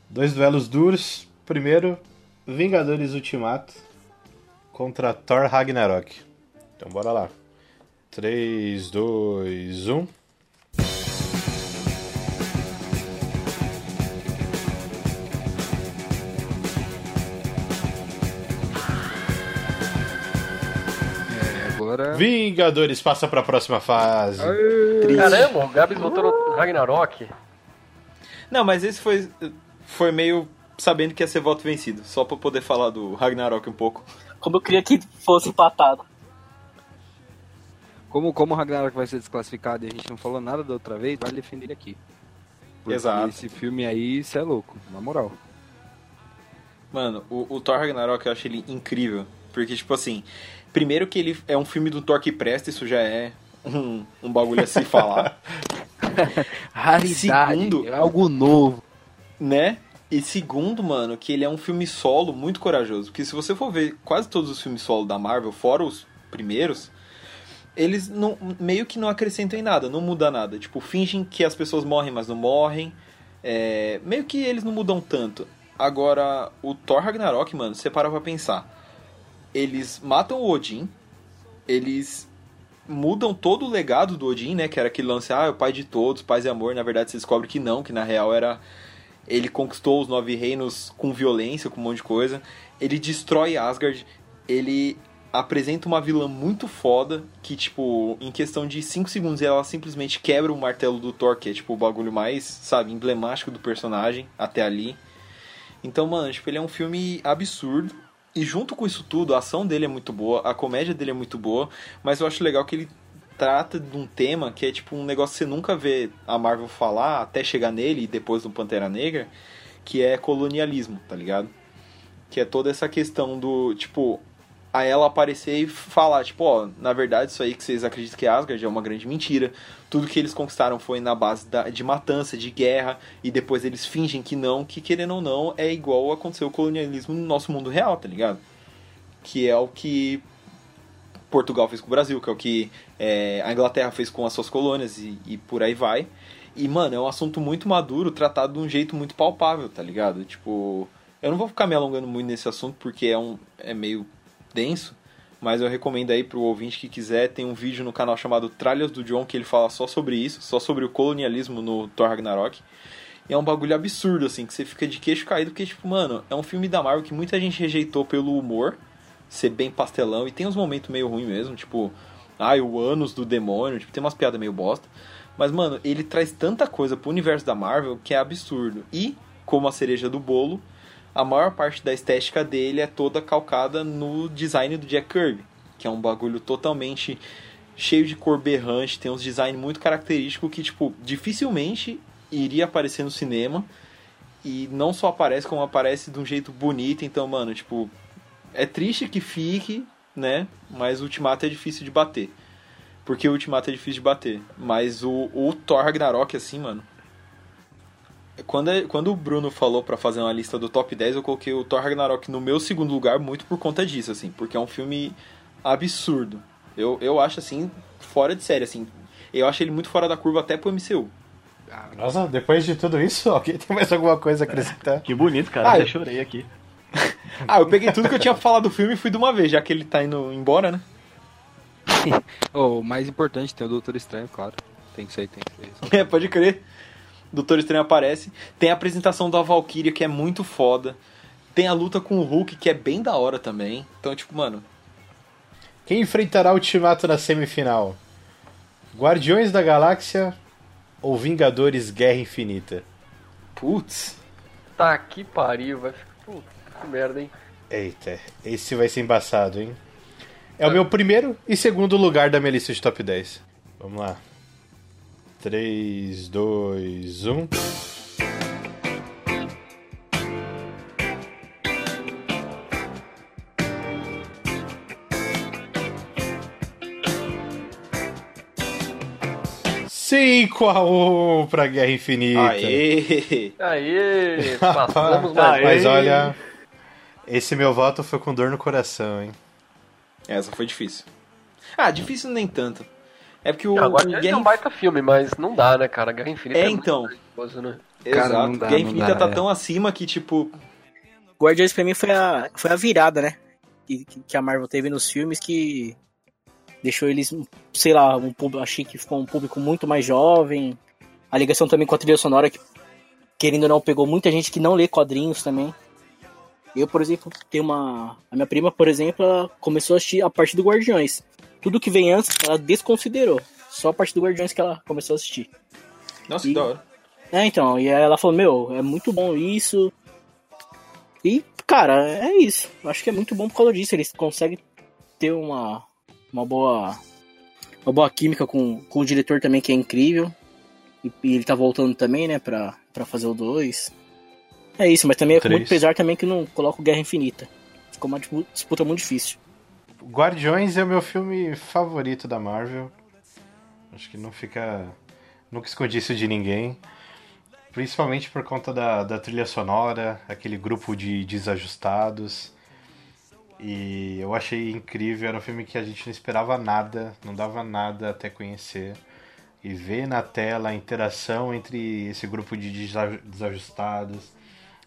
Dois duelos duros. Primeiro, Vingadores Ultimato contra Thor Ragnarok. Então bora lá. um. 3, 2, 1. É, agora... Vingadores passa pra próxima fase. Caramba, o Gabs votou no Ragnarok. Não, mas esse foi, foi meio sabendo que ia ser voto vencido. Só pra poder falar do Ragnarok um pouco. Como eu queria que fosse empatado. Como, como o Ragnarok vai ser desclassificado e a gente não falou nada da outra vez, vai defender ele aqui. Porque Exato. esse filme aí, isso é louco, na moral. Mano, o, o Thor Ragnarok eu acho ele incrível. Porque, tipo assim, primeiro que ele é um filme do Thor que presta, isso já é um, um bagulho a se falar. (laughs) Raridade, Segundo- é algo novo. né? E segundo, mano, que ele é um filme solo muito corajoso. Porque se você for ver quase todos os filmes solo da Marvel, fora os primeiros, eles não, meio que não acrescentam em nada, não muda nada. Tipo, fingem que as pessoas morrem, mas não morrem. É, meio que eles não mudam tanto. Agora, o Thor Ragnarok, mano, você para pra pensar. Eles matam o Odin, eles mudam todo o legado do Odin, né? Que era aquele lance, ah, é o pai de todos, paz e amor. Na verdade, você descobre que não, que na real era ele conquistou os nove reinos com violência, com um monte de coisa. Ele destrói Asgard. Ele apresenta uma vilã muito foda que, tipo, em questão de 5 segundos ela simplesmente quebra o martelo do Thor, que é, tipo, o bagulho mais, sabe, emblemático do personagem até ali. Então, mano, tipo, ele é um filme absurdo. E junto com isso tudo, a ação dele é muito boa, a comédia dele é muito boa, mas eu acho legal que ele trata de um tema que é tipo um negócio que você nunca vê a Marvel falar até chegar nele e depois do Pantera Negra, que é colonialismo, tá ligado? Que é toda essa questão do, tipo, a ela aparecer e falar, tipo, ó, na verdade isso aí que vocês acreditam que é Asgard é uma grande mentira. Tudo que eles conquistaram foi na base da, de matança, de guerra, e depois eles fingem que não, que querendo ou não, é igual aconteceu o colonialismo no nosso mundo real, tá ligado? Que é o que Portugal fez com o Brasil, que é o que é, a Inglaterra fez com as suas colônias e, e por aí vai. E, mano, é um assunto muito maduro, tratado de um jeito muito palpável, tá ligado? Tipo, eu não vou ficar me alongando muito nesse assunto porque é, um, é meio denso, mas eu recomendo aí pro ouvinte que quiser, tem um vídeo no canal chamado Tralhas do John que ele fala só sobre isso, só sobre o colonialismo no Thor Ragnarok. E é um bagulho absurdo, assim, que você fica de queixo caído, porque, tipo, mano, é um filme da Marvel que muita gente rejeitou pelo humor, ser bem pastelão, e tem uns momentos meio ruins mesmo, tipo, ai, o ânus do demônio, tipo, tem umas piadas meio bosta. Mas, mano, ele traz tanta coisa pro universo da Marvel que é absurdo. E, como a cereja do bolo, a maior parte da estética dele é toda calcada no design do Jack Kirby, que é um bagulho totalmente cheio de cor berrante, tem uns design muito característico que, tipo, dificilmente iria aparecer no cinema. E não só aparece, como aparece de um jeito bonito. Então, mano, tipo, é triste que fique, né? Mas o Ultimato é difícil de bater. Porque o Ultimato é difícil de bater. Mas o, o Thor Ragnarok, assim, mano. Quando, é- quando o Bruno falou pra fazer uma lista do top 10, eu coloquei o Thor Ragnarok no meu segundo lugar muito por conta disso, assim. Porque é um filme absurdo. Eu, eu acho, assim, fora de série, assim. Eu acho ele muito fora da curva até pro MCU. Nossa, depois de tudo isso, (laughs) alguém tem mais alguma coisa a acrescentar? Que bonito, cara. Ah, Até eu- chorei aqui. (laughs) Ah, eu peguei tudo que eu tinha pra falar do filme e fui de uma vez, já que ele tá indo embora, né? (laughs) Oh, o mais importante tem o Doutor Estranho, claro. Tem que ser, tem que ser. É, pode crer. Doutor Estranho aparece. Tem a apresentação da Valkyria, que é muito foda. Tem a luta com o Hulk, que é bem da hora também. Então, tipo, mano, Quem enfrentará o Ultimato na semifinal? Guardiões da Galáxia ou Vingadores Guerra Infinita? putz. Tá que pariu, vai ficar. Puta, que merda, hein? Eita, esse vai ser embaçado, hein? É o meu primeiro e segundo lugar da minha lista de top 10. Vamos lá. 3, 2, 1. Cinco a 1 pra Guerra Infinita. Aê! Aê, passamos (laughs) mais. Aê. Mas olha, esse meu voto foi com dor no coração, hein? Essa foi difícil. Ah, difícil nem tanto. É porque o, Agora o é Guerra um baita filme, mas não dá, né, cara? Guerra Infinita É, muito então. perigoso, né? Cara, Exato. não dá, Guerra não Infinita dá, tá é. tão acima que, tipo, Guardiões pra mim foi a, foi a virada, né? Que, que- a Marvel teve nos filmes que deixou eles, sei lá, um público, achei que ficou um público muito mais jovem. A ligação também com a trilha sonora, que querendo ou não, pegou muita gente que não lê quadrinhos também. Eu, por exemplo, tenho uma. A minha prima, por exemplo, ela começou a assistir a partir do Guardiões. Tudo que vem antes, ela desconsiderou. Só a partir do Guardiões que ela começou a assistir. nossa, E- que da hora. É, então, e aí ela falou, meu, é muito bom isso. E, cara, é isso. Acho que é muito bom por causa disso. Eles conseguem ter uma, uma boa. Uma boa química com, com o diretor também, que é incrível. E, e ele tá voltando também, né, pra, pra fazer o 2. É isso, mas também é com muito pesar também que não coloca o Guerra Infinita. Ficou uma dispu- disputa muito difícil. Guardiões é o meu filme favorito da Marvel. Acho que não fica. Nunca escondi isso de ninguém. Principalmente por conta da, da trilha sonora, aquele grupo de desajustados. E eu achei incrível, era um filme que a gente não esperava nada, não dava nada até conhecer. E ver na tela a interação entre esse grupo de desa- desajustados,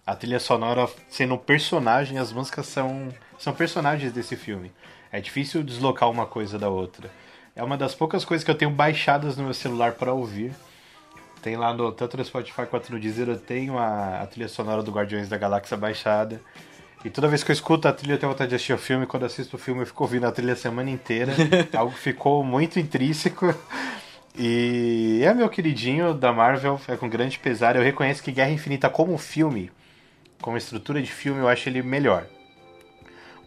a trilha sonora sendo um personagem, as músicas são, são personagens desse filme. É difícil deslocar uma coisa da outra. É uma das poucas coisas que eu tenho baixadas no meu celular para ouvir. Tem lá no tanto no Spotify quanto no Deezer, eu tenho a, a trilha sonora do Guardiões da Galáxia baixada. E toda vez que eu escuto a trilha, eu tenho vontade de assistir o filme. Quando assisto o filme, eu fico ouvindo a trilha a semana inteira. (laughs) Algo ficou muito intrínseco. E é meu queridinho da Marvel, é com grande pesar. Eu reconheço que Guerra Infinita, como filme, como estrutura de filme, eu acho ele melhor.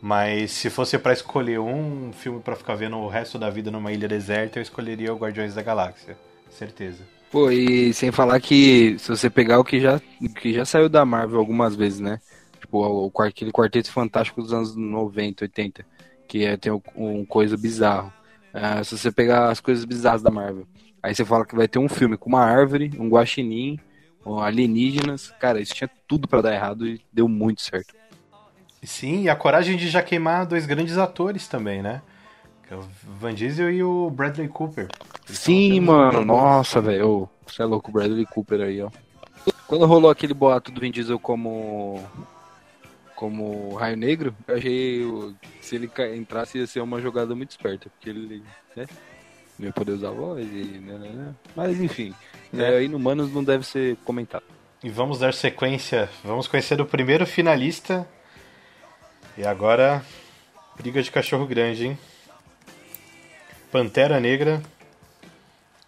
Mas se fosse pra escolher um filme pra ficar vendo o resto da vida numa ilha deserta, eu escolheria o Guardiões da Galáxia. Certeza. Pô, e sem falar que se você pegar o que já, que já saiu da Marvel algumas vezes, né? Tipo, aquele quarteto fantástico dos anos 90, 80, que é, tem um, coisa bizarro. Ah, se você pegar as coisas bizarras da Marvel, aí você fala que vai ter um filme com uma árvore, um guaxinim, alienígenas. Cara, isso tinha tudo pra dar errado e deu muito certo. Sim, e a coragem de já queimar dois grandes atores também, né? Que é o Van Diesel e o Bradley Cooper. Sim, mano, nossa, velho. Você é louco, o Bradley Cooper aí, ó. Quando rolou aquele boato do Vin Diesel como. como Raio Negro, eu achei se ele entrasse ia ser uma jogada muito esperta, porque ele, né? Não ia poder usar a voz e. Né, né, né. Mas enfim, Né? é, Inumanos não deve ser comentado. E vamos dar sequência. Vamos conhecer o primeiro finalista. E agora, briga de cachorro grande, hein? Pantera Negra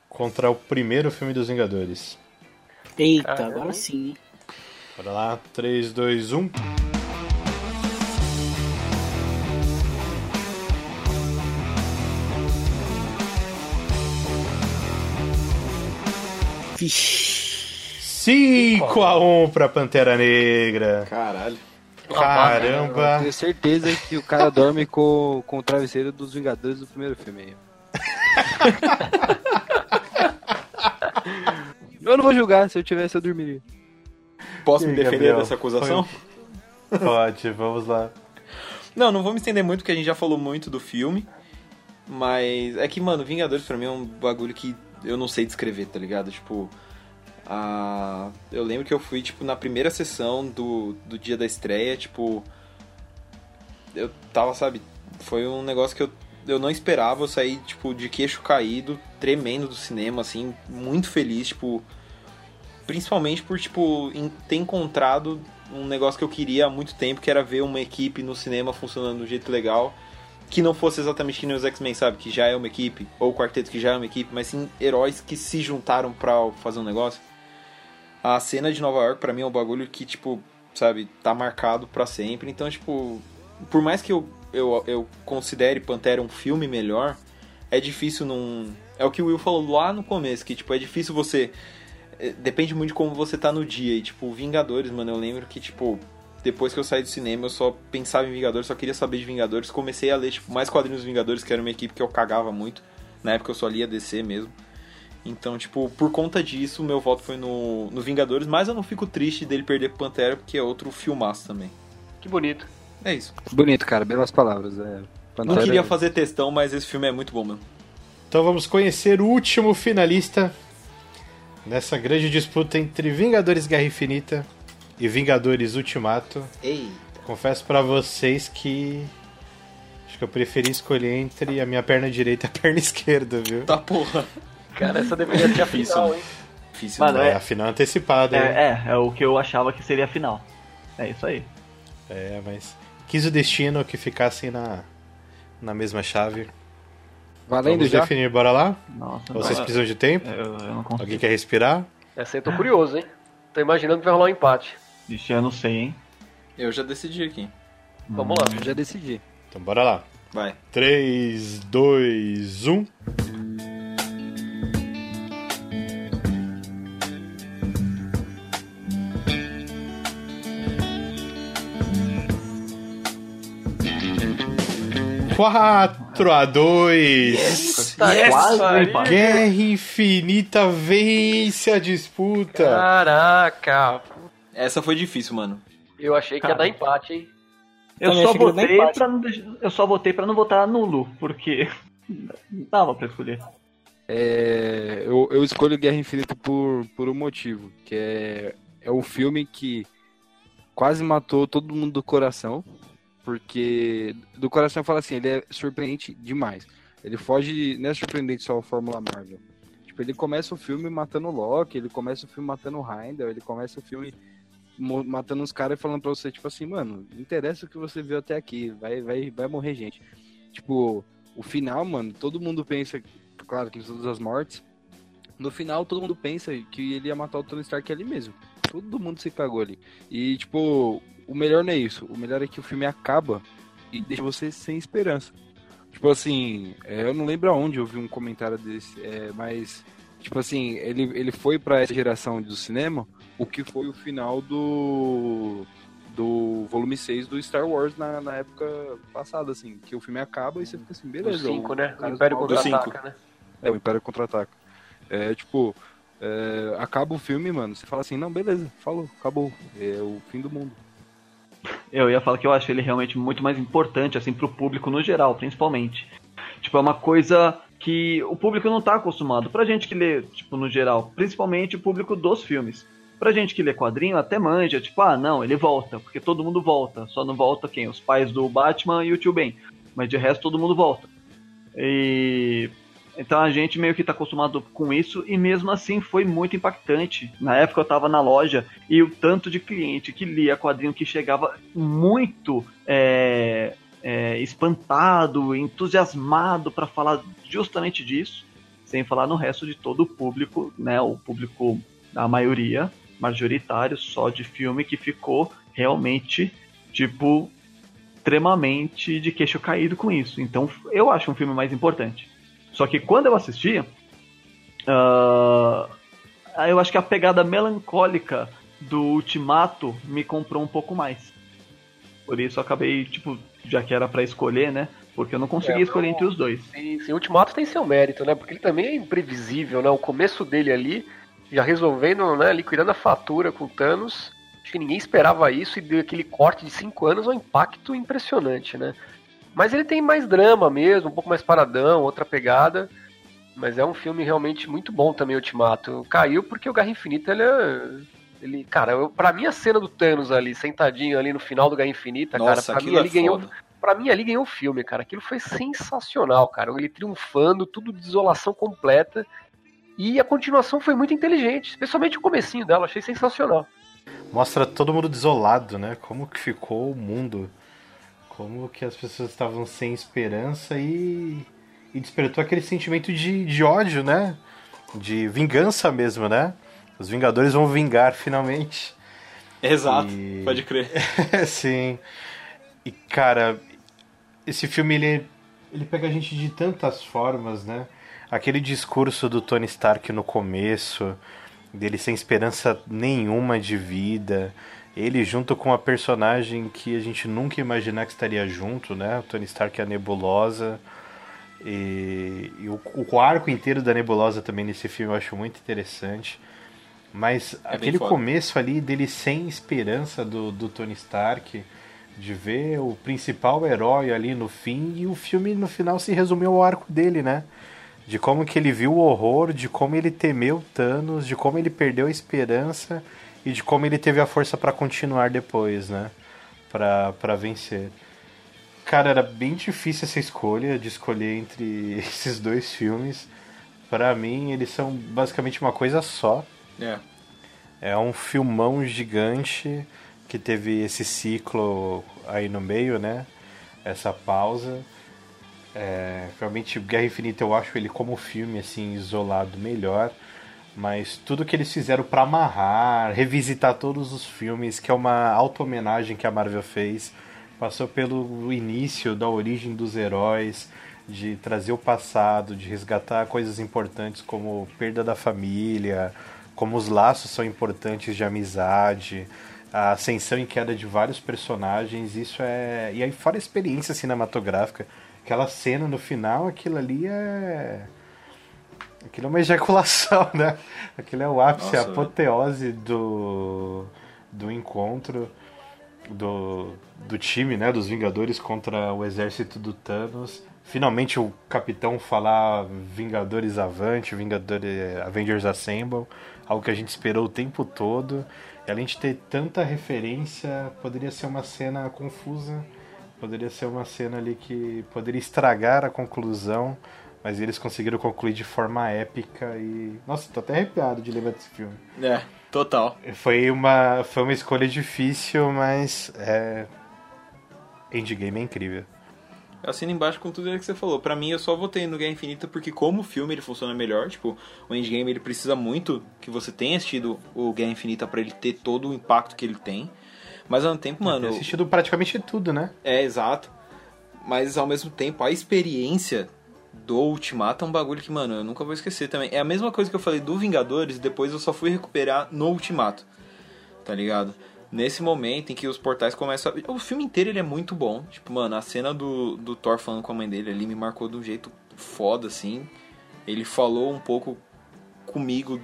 contra o primeiro filme dos Vingadores. Eita, Caramba. agora sim. Bora lá, um. 3, 2, 1. Vixe. 5 a 1 pra Pantera Negra. Caralho. Eu Caramba. tenho certeza que o cara dorme com, com o travesseiro dos Vingadores do primeiro filme aí. (laughs) Eu não vou julgar, se eu tivesse eu dormiria. Posso E me aí, defender Gabriel? dessa acusação? Pode, vamos lá. Não, não vou me estender muito, porque a gente já falou muito do filme. Mas é que, mano, Vingadores pra mim é um bagulho que eu não sei descrever, tá ligado? Tipo, a... eu lembro que eu fui, tipo, na primeira sessão do, do dia da estreia, tipo, eu tava, sabe, foi um negócio que eu, eu não esperava, eu saí, tipo, de queixo caído, tremendo do cinema, assim, muito feliz, tipo, principalmente por, tipo, ter encontrado um negócio que eu queria há muito tempo, que era ver uma equipe no cinema funcionando de um jeito legal, que não fosse exatamente que nem os X-Men, sabe? Que já é uma equipe, ou o Quarteto que já é uma equipe, mas sim heróis que se juntaram pra fazer um negócio. A cena de Nova York, pra mim, é um bagulho que, tipo, sabe, tá marcado pra sempre. Então, tipo, por mais que eu, eu, eu considere Pantera um filme melhor, é difícil não. É o que o Will falou lá no começo, que, tipo, é difícil você. é, Depende muito de como você tá no dia. E, tipo, Vingadores, mano, eu lembro que, tipo, depois que eu saí do cinema, eu só pensava em Vingadores, só queria saber de Vingadores. Comecei a ler, tipo, mais quadrinhos Vingadores, que era uma equipe que eu cagava muito. Na época eu só lia DC mesmo. Então, tipo, por conta disso, o meu voto foi no, no Vingadores, mas eu não fico triste dele perder pro Pantera, porque é outro filmaço também. Que bonito. É isso. Bonito, cara, belas palavras. É, Não Pantera- queria fazer textão, mas esse filme é muito bom, mano. Então vamos conhecer o último finalista nessa grande disputa entre Vingadores Guerra Infinita e Vingadores Ultimato. Ei. Confesso pra vocês que acho que eu preferi escolher entre a minha perna direita e a (laughs) perna esquerda, viu? Tá porra. Cara, essa deveria ser a Difícil, final, hein? Difícil, Mano, né? É, a final antecipada, hein? É, é, é o que eu achava que seria a final. É isso aí. É, mas quis o destino que ficassem na, na mesma chave. Valendo Vamos já? definir, bora lá? Nossa, Vocês não, precisam de tempo? eu, eu não consigo. Alguém quer respirar? Essa aí eu tô curioso, hein? Tô imaginando que vai rolar um empate. Ixi, eu não sei, hein? Eu já decidi aqui. Vamos lá. Eu já decidi. Então bora lá. Vai. 3, 2, 1. Quatro a 2 Tá, Yes! pai. Guerra Infinita vence a disputa. Caraca. Essa foi difícil, mano. Eu achei que ia dar empate, hein? Eu Também só, votei pra não eu só votei pra não votar nulo, porque não (laughs) dava pra escolher. É, eu, eu escolho Guerra Infinita por, por um motivo, que é, é um filme que quase matou todo mundo do coração, porque do coração eu falo assim, ele é surpreendente demais. Ele foge, não é surpreendente só a Fórmula Marvel. Tipo, ele começa o filme matando o Loki, ele começa o filme matando o Heimdall, ele começa o filme matando os caras e falando pra você, tipo assim, mano, não interessa o que você viu até aqui, vai, vai, vai morrer gente. Tipo, o final, mano, todo mundo pensa, claro que todas as mortes, no final todo mundo pensa que ele ia matar o Tony Stark ali mesmo. Todo mundo se cagou ali. E, tipo, o melhor não é isso. O melhor é que o filme acaba e deixa você sem esperança. Tipo assim, é, eu não lembro aonde eu vi um comentário desse, é, mas, tipo assim, ele, ele foi pra essa geração do cinema o que foi o final do do volume 6 do Star Wars na, na época passada, assim, que o filme acaba e você fica assim, Do beleza. 5, o né? O Império Contra-Ataca, né? é, o Império Contra-Ataca. É, tipo, é, acaba o filme, mano, você fala assim, não, beleza, falou, acabou. É o fim do mundo. Eu ia falar que eu acho ele realmente muito mais importante, assim, pro público no geral, principalmente. Tipo, é uma coisa que o público não tá acostumado. Pra gente que lê, tipo, no geral, principalmente o público dos filmes. Pra gente que lê quadrinho, até manja, tipo, ah, não, ele volta, porque todo mundo volta. Só não volta quem? Os pais do Batman e o tio Ben. Mas de resto todo mundo volta. E então a gente meio que tá acostumado com isso e mesmo assim foi muito impactante. Na época eu tava na loja e o tanto de cliente que lia quadrinho que chegava muito é, é, espantado, entusiasmado para falar justamente disso, sem falar no resto de todo o público, né? O público, a maioria, majoritário, só de filme que ficou realmente, tipo, extremamente de queixo caído com isso. Então eu acho um filme mais importante. Só que quando eu assisti, ah, eu acho que a pegada melancólica do Ultimato me comprou um pouco mais. Por isso eu acabei, tipo, já que era pra escolher, né? Porque eu não consegui É, escolher eu- entre os dois. Sim, sim, o Ultimato tem seu mérito, né? Porque ele também é imprevisível, né? O começo dele ali, já resolvendo, né? Liquidando a fatura com o Thanos. Acho que ninguém esperava isso e deu aquele corte de cinco anos, um impacto impressionante, né? Mas ele tem mais drama mesmo, um pouco mais paradão, outra pegada. Mas é um filme realmente muito bom também, Ultimato. Caiu porque o Guerra Infinita, ele é... Ele, cara, eu, pra mim a cena do Thanos ali, sentadinho ali no final do Guerra Infinita, Nossa, cara, pra mim é ganhou. Pra mim ali ganhou o filme, cara. Aquilo foi sensacional, cara. Ele triunfando, tudo de isolação completa. E a continuação foi muito inteligente, especialmente o comecinho dela, achei sensacional. Mostra todo mundo desolado, né? Como que ficou o mundo. Como que as pessoas estavam sem esperança e, e despertou aquele sentimento de, de ódio, né? De vingança mesmo, né? Os Vingadores vão vingar finalmente. Exato, E- pode crer. (laughs) Sim. E cara, esse filme ele, ele pega a gente de tantas formas, né? Aquele discurso do Tony Stark no começo, dele sem esperança nenhuma de vida, ele junto com a personagem que a gente nunca imaginar que estaria junto, né? O Tony Stark e a Nebulosa. E, e o, o arco inteiro da Nebulosa também nesse filme eu acho muito interessante. Mas É aquele começo ali dele sem esperança do, do Tony Stark, de ver o principal herói ali no fim, e o filme no final se resumiu ao arco dele, né? De como que ele viu o horror, de como ele temeu Thanos, de como ele perdeu a esperança e de como ele teve a força pra continuar depois, né? Pra, pra vencer. Cara, era bem difícil essa escolha de escolher entre (laughs) esses dois filmes. Pra mim, eles são basicamente uma coisa só. É. É um filmão gigante que teve esse ciclo aí no meio, né? Essa pausa. É, realmente, Guerra Infinita eu acho ele como filme assim isolado melhor, mas tudo que eles fizeram pra amarrar, revisitar todos os filmes, que é uma auto-homenagem que a Marvel fez, passou pelo início da origem dos heróis, de trazer o passado, de resgatar coisas importantes como perda da família, como os laços são importantes de amizade, a ascensão e queda de vários personagens, isso é. E aí, fora a experiência cinematográfica, aquela cena no final, aquilo ali é. Aquilo é uma ejaculação, né? Aquilo é o ápice, a Nossa, apoteose do, do encontro do, do time, né? Dos Vingadores contra o exército do Thanos. Finalmente o capitão falar Vingadores Avante, Vingadores Avengers Assemble, algo que a gente esperou o tempo todo. E além de ter tanta referência, poderia ser uma cena confusa, poderia ser uma cena ali que poderia estragar a conclusão, mas eles conseguiram concluir de forma épica e. Nossa, tô até arrepiado de lembrar desse filme. É, total. Foi uma, foi uma escolha difícil, mas é. Endgame é incrível. Eu assino embaixo com tudo que você falou. Pra mim, eu só votei no Guerra Infinita porque como filme ele funciona melhor. Tipo, o Endgame ele precisa muito que você tenha assistido o Guerra Infinita pra ele ter todo o impacto que ele tem. Mas ao mesmo tempo, mano... Ter assistido praticamente tudo, né? É, exato. Mas ao mesmo tempo, a experiência do Ultimato é um bagulho que, mano, eu nunca vou esquecer também. É a mesma coisa que eu falei do Vingadores, depois eu só fui recuperar no Ultimato. Tá ligado? Nesse momento em que os portais começam a... O filme inteiro ele é muito bom. Tipo, mano, a cena do, do Thor falando com a mãe dele ali me marcou de um jeito foda, assim. Ele falou um pouco comigo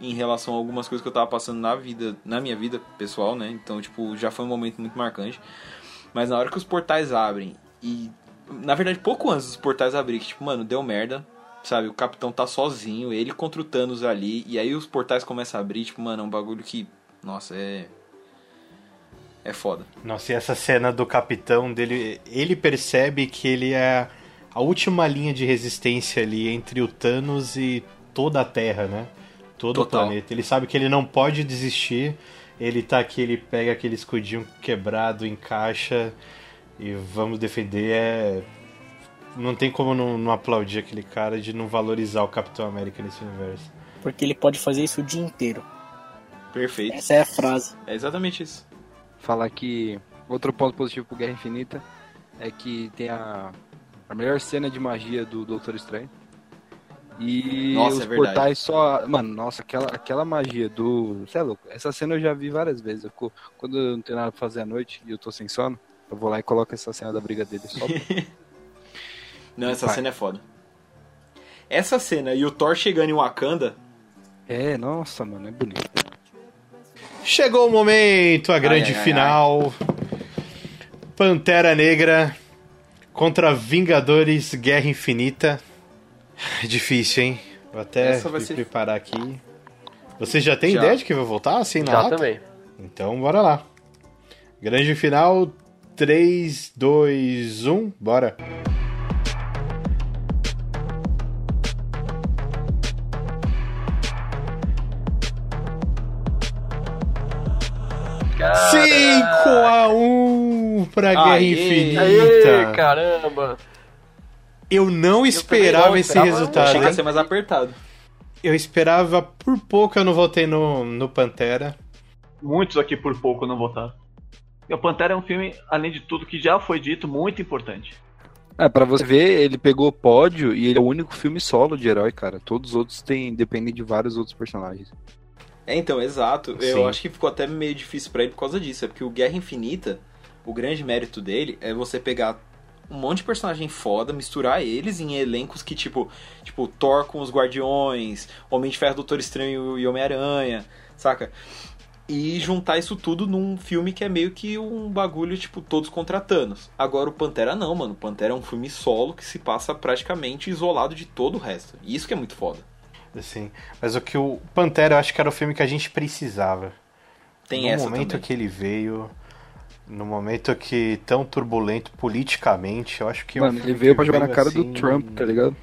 em relação a algumas coisas que eu tava passando na vida, na minha vida pessoal, né? Então, tipo, já foi um momento muito marcante. Mas na hora que os portais abrem e na verdade pouco antes dos portais abrirem, que, tipo, mano, deu merda, sabe? O capitão tá sozinho, ele contra o Thanos ali, e aí os portais começam a abrir, tipo, mano, é um bagulho que, nossa, é é foda. Nossa, e essa cena do capitão dele, ele percebe que ele é a última linha de resistência ali entre o Thanos e toda a Terra, né? Todo Total. o planeta. Ele sabe que ele não pode desistir. Ele tá aqui, ele pega aquele escudinho quebrado, encaixa e vamos defender. É... Não tem como não, não aplaudir aquele cara de não valorizar o Capitão América nesse universo. Porque ele pode fazer isso o dia inteiro. Perfeito. Essa é a frase. É exatamente isso. Falar que outro ponto positivo pro Guerra Infinita é que tem a, a melhor cena de magia do Doutor Estranho. E Nossa, os é verdade. portais só. Mano, nossa, aquela, aquela magia do. Você é louco? Essa cena eu já vi várias vezes. Eu quando eu não tenho nada pra fazer à noite e eu tô sem sono, eu vou lá e coloco essa cena da briga dele só. (laughs) Não, essa Vai. cena é foda. Essa cena e o Thor chegando em Wakanda, é, nossa, mano, é bonito. Chegou o momento, a grande ai, ai. final. Pantera Negra contra Vingadores Guerra Infinita. É (sighs) difícil, hein? Vou até me ser- preparar aqui. Você já tem Já. ideia de que vai voltar assim na Já lata? também. Então bora lá. Grande final, 3, 2, 1, bora. Cara, 5 a 1 pra Guerra Aê, Infinita. Aê, caramba. Eu não esperava não esse esperava. Eu resultado. achei que ia ser mais apertado. Eu esperava por pouco, eu não votei no, no Pantera. Muitos aqui por pouco não votaram. E o Pantera é um filme, além de tudo que já foi dito, muito importante. É, pra você ver, ele pegou o pódio e ele é o único filme solo de herói, cara. Todos os outros têm, dependem de vários outros personagens. É, então, exato. Sim. Eu acho que ficou até meio difícil pra ele por causa disso. É porque o Guerra Infinita, o grande mérito dele é você pegar um monte de personagem foda, misturar eles em elencos que, tipo, tipo, Thor com os Guardiões, Homem de Ferro, Doutor Estranho e Homem-Aranha, saca? E juntar isso tudo num filme que é meio que um bagulho, tipo, todos contra Thanos. Agora o Pantera não, mano. O Pantera é um filme solo que se passa praticamente isolado de todo o resto. E isso que é muito foda. Assim, mas o que o Pantera eu acho que era o filme que a gente precisava. Tem no essa momento também. que ele veio, no momento que tão turbulento politicamente, eu acho que é um Mano, ele veio que pra jogar na cara assim, do Trump, tá ligado?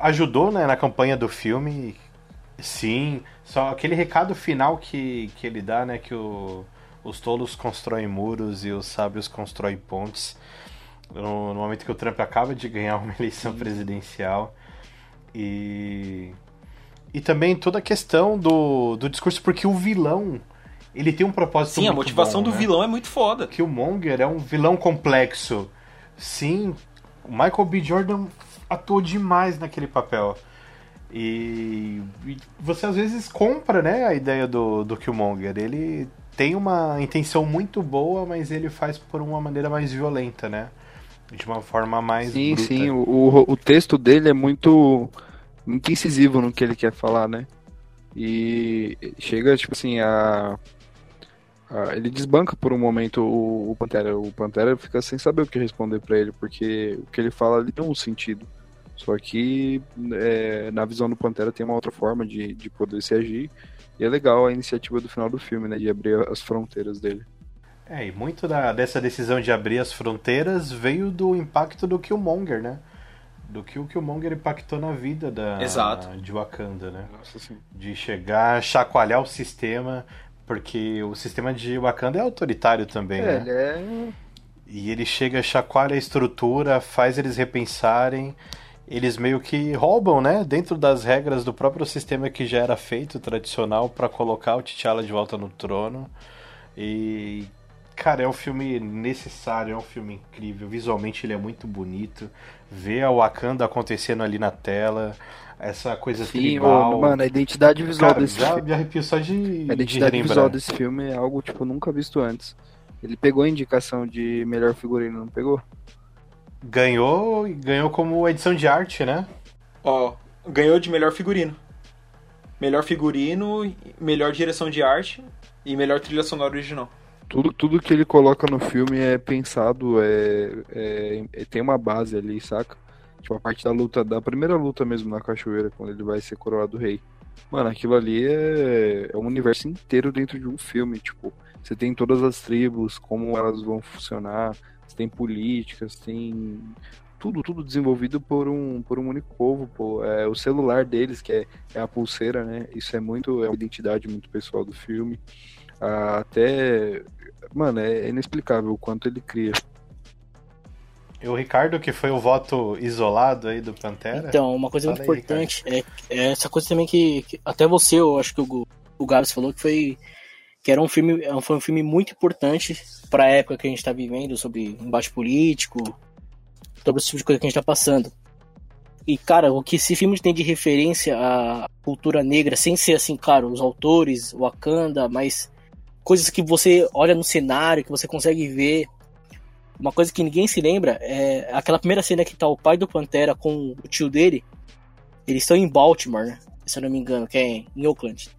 Ajudou, né, na campanha do filme. Sim, só aquele recado final que, que ele dá, né, que o, os tolos constroem muros e os sábios constroem pontes. No, no momento que o Trump acaba de ganhar uma (laughs) eleição presidencial. E e também toda a questão do, do discurso, porque o vilão, ele tem um propósito Sim, a muito motivação bom, do né? vilão é muito foda. Killmonger é um vilão complexo. Sim, o Michael B. Jordan atuou demais naquele papel. E, e você às vezes compra né, a ideia do, do Killmonger. Ele tem uma intenção muito boa, mas ele faz por uma maneira mais violenta, né? De uma forma mais Sim, bruta. sim, o, o, texto dele é muito, muito incisivo no que ele quer falar, né? E chega, tipo assim, a, a- ele desbanca por um momento o, o Pantera. O Pantera fica sem saber o que responder pra ele, porque o que ele fala ali tem um sentido. Só que é, na visão do Pantera tem uma outra forma de, de poder se agir. E é legal a iniciativa do final do filme, né? De abrir as fronteiras dele. É, e muito da- dessa decisão de abrir as fronteiras veio do impacto do Killmonger, né? Do que o Killmonger impactou na vida da, Exato. de Wakanda, né? Nossa, assim. de chegar, chacoalhar o sistema, porque o sistema de Wakanda é autoritário também, É, né? ele é. E ele chega, chacoalha a estrutura, faz eles repensarem, eles meio que roubam, né, dentro das regras do próprio sistema que já era feito, tradicional, pra colocar o T'Challa de volta no trono. E cara, é um filme necessário, é um filme incrível, visualmente ele é muito bonito. Ver a Wakanda acontecendo ali na tela, essa coisa Sim, tribal. mano, a identidade visual Cara, desse já filme. me arrepio só de, A de identidade relembrar. visual desse filme é algo, tipo, nunca visto antes. Ele pegou a indicação de melhor figurino, não pegou? Ganhou e ganhou como edição de arte, né? Ó, ganhou de melhor figurino. Melhor figurino, melhor direção de arte e melhor trilha sonora original. Tudo, tudo que ele coloca no filme é pensado, é, é- é- tem uma base ali, saca? Tipo, a parte da luta, da primeira luta mesmo na cachoeira, quando ele vai ser coroado rei. Mano, aquilo ali é, é um universo inteiro dentro de um filme, tipo, você tem todas as tribos, como elas vão funcionar, você tem políticas, tem tudo, tudo desenvolvido por um, por um único povo, pô. É, o celular deles, que é, é a pulseira, né? Isso é muito, é uma identidade muito pessoal do filme. Ah, até, mano, é inexplicável o quanto ele cria. E o Ricardo, que foi o voto isolado aí do Pantera. Então, uma coisa Fala muito aí, importante é, é essa coisa também que, que até você, eu acho que o, o Gabs falou que foi que era um filme, foi um filme muito importante para a época que a gente está vivendo sobre embate político, sobre esse tipo de coisa que a gente está passando. E cara, o que esse filme tem de referência à cultura negra, sem ser assim, claro, os autores, Wakanda, mas coisas que você olha no cenário, que você consegue ver. Uma coisa que ninguém se lembra é aquela primeira cena que tá o pai do Pantera com o tio dele. Eles estão em Baltimore, né? Se eu não me engano, que é em Oakland.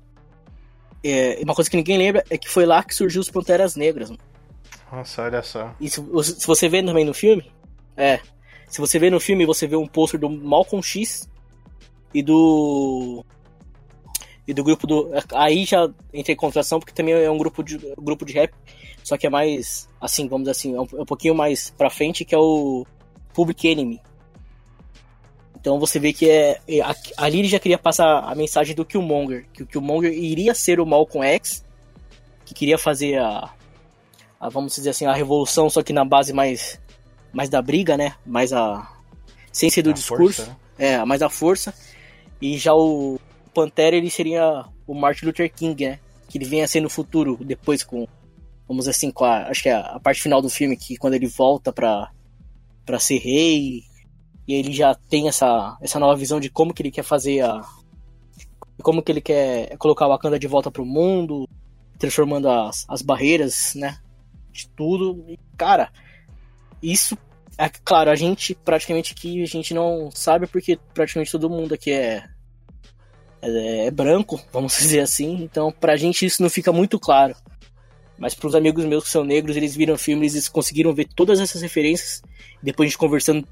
É, uma coisa que ninguém lembra é que foi lá que surgiu os Panteras Negras. mano. Nossa, olha só. E se, se você vê também no filme, É. Se você vê no filme, você vê um pôster do Malcolm X e do. E do grupo do. Aí já entrei em contração, porque também é um grupo de, grupo de rap, só que é mais. Assim, vamos dizer assim, é um, é um pouquinho mais pra frente, que é o Public Enemy. Então você vê que é, é ali ele já queria passar a mensagem do Killmonger, que o Killmonger iria ser o Malcolm X, que queria fazer a, a, vamos dizer assim, a revolução, só que na base mais mais da briga, né? Mais a sem ser do a discurso, força, né? é, mais a força. E já o Pantera ele seria o Martin Luther King, né? Que ele venha ser no futuro, depois com vamos dizer assim, com a, acho que é a, a parte final do filme que quando ele volta para para ser rei e ele já tem essa, essa nova visão de como que ele quer fazer a como que ele quer colocar o Wakanda de volta pro mundo, transformando as, as barreiras, né, de tudo. E, cara, isso é claro, a gente praticamente aqui a gente não sabe porque praticamente todo mundo aqui é é, é branco, vamos (laughs) dizer assim. Então, pra gente isso não fica muito claro. Mas para os amigos meus que são negros, eles viram filme, eles conseguiram ver todas essas referências. Depois a gente conversando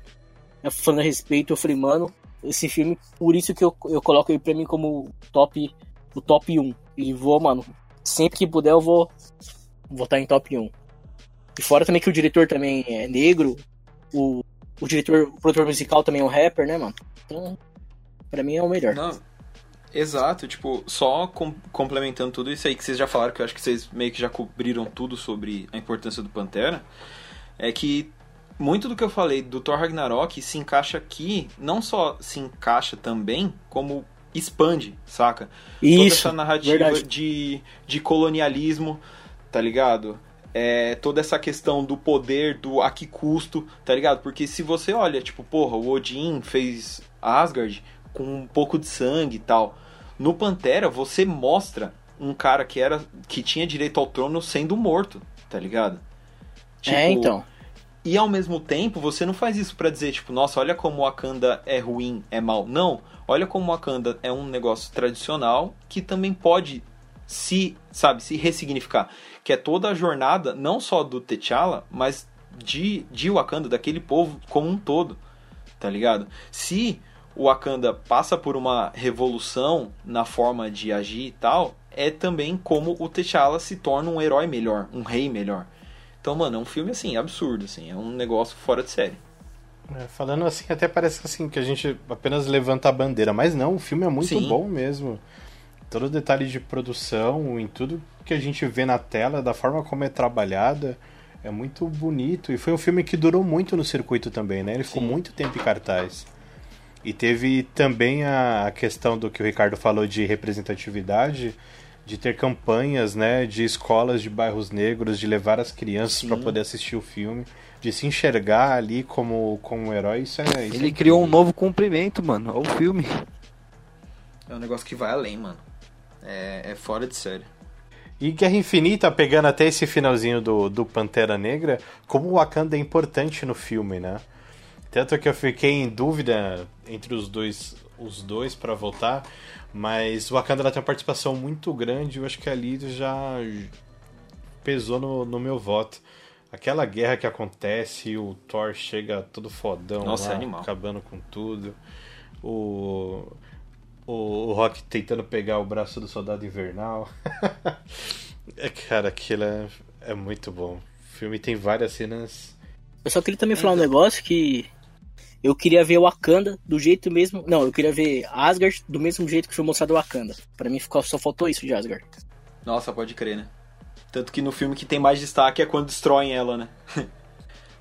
falando a respeito, eu falei, mano, esse filme, por isso que eu, eu coloco ele pra mim como top, o top 1. E vou, mano, sempre que puder eu vou votar em top 1. E fora também que o diretor também é negro, o, o diretor, o produtor musical também é um rapper, né, mano? Então, pra mim é o melhor. Não, exato, tipo, só com, complementando tudo isso aí que vocês já falaram, que eu acho que vocês meio que já cobriram tudo sobre a importância do Pantera, é que muito do que eu falei do Thor Ragnarok se encaixa aqui, não só se encaixa também, como expande, saca? Isso, toda essa narrativa de, de colonialismo, tá ligado? É, toda essa questão do poder, do a que custo, tá ligado? Porque se você olha, tipo, porra, o Odin fez Asgard com um pouco de sangue e tal. No Pantera, você mostra um cara que era que tinha direito ao trono sendo morto, tá ligado? Tipo, é, então. E ao mesmo tempo, você não faz isso para dizer, tipo, nossa, olha como o Wakanda é ruim, é mal. Não. Olha como o Wakanda é um negócio tradicional que também pode se, sabe, se ressignificar. Que é toda a jornada, não só do T'Challa, mas de, de Wakanda, daquele povo como um todo. Tá ligado? Se o Wakanda passa por uma revolução na forma de agir e tal, é também como o T'Challa se torna um herói melhor, um rei melhor. Então, mano, é um filme assim, absurdo, assim, é um negócio fora de série. É, falando assim, até parece assim que a gente apenas levanta a bandeira, mas não, o filme é muito Sim. bom mesmo. Todo o detalhe de produção, em tudo que a gente vê na tela, da forma como é trabalhada, é muito bonito. E foi um filme que durou muito no circuito também, né? Ele ficou Sim. muito tempo em cartaz. E teve também a questão do que o Ricardo falou de representatividade de ter campanhas, né, de escolas de bairros negros, de levar as crianças para poder assistir o filme, de se enxergar ali como, como um herói, isso é. Isso Ele é criou um novo cumprimento, mano, ao filme. É um negócio que vai além, mano. É, é fora de série. E Guerra Infinita, pegando até esse finalzinho do, do Pantera Negra, como o Wakanda é importante no filme, né? Tanto que eu fiquei em dúvida entre os dois, os dois para votar, mas o Wakanda tem uma participação muito grande, eu acho que ali já pesou no, no meu voto. Aquela guerra que acontece, o Thor chega todo fodão Nossa, lá, animal. acabando com tudo. O, o, o Rock tentando pegar o braço do soldado invernal. (laughs) é, cara, aquilo é, é muito bom. O filme tem várias cenas. Eu só queria também falar um negócio que eu queria ver o Wakanda do jeito mesmo. Não, eu queria ver Asgard do mesmo jeito que foi mostrado Wakanda. Pra mim ficou, só faltou isso de Asgard. Nossa, pode crer, né? Tanto que no filme que tem mais destaque é quando destroem ela, né? (laughs)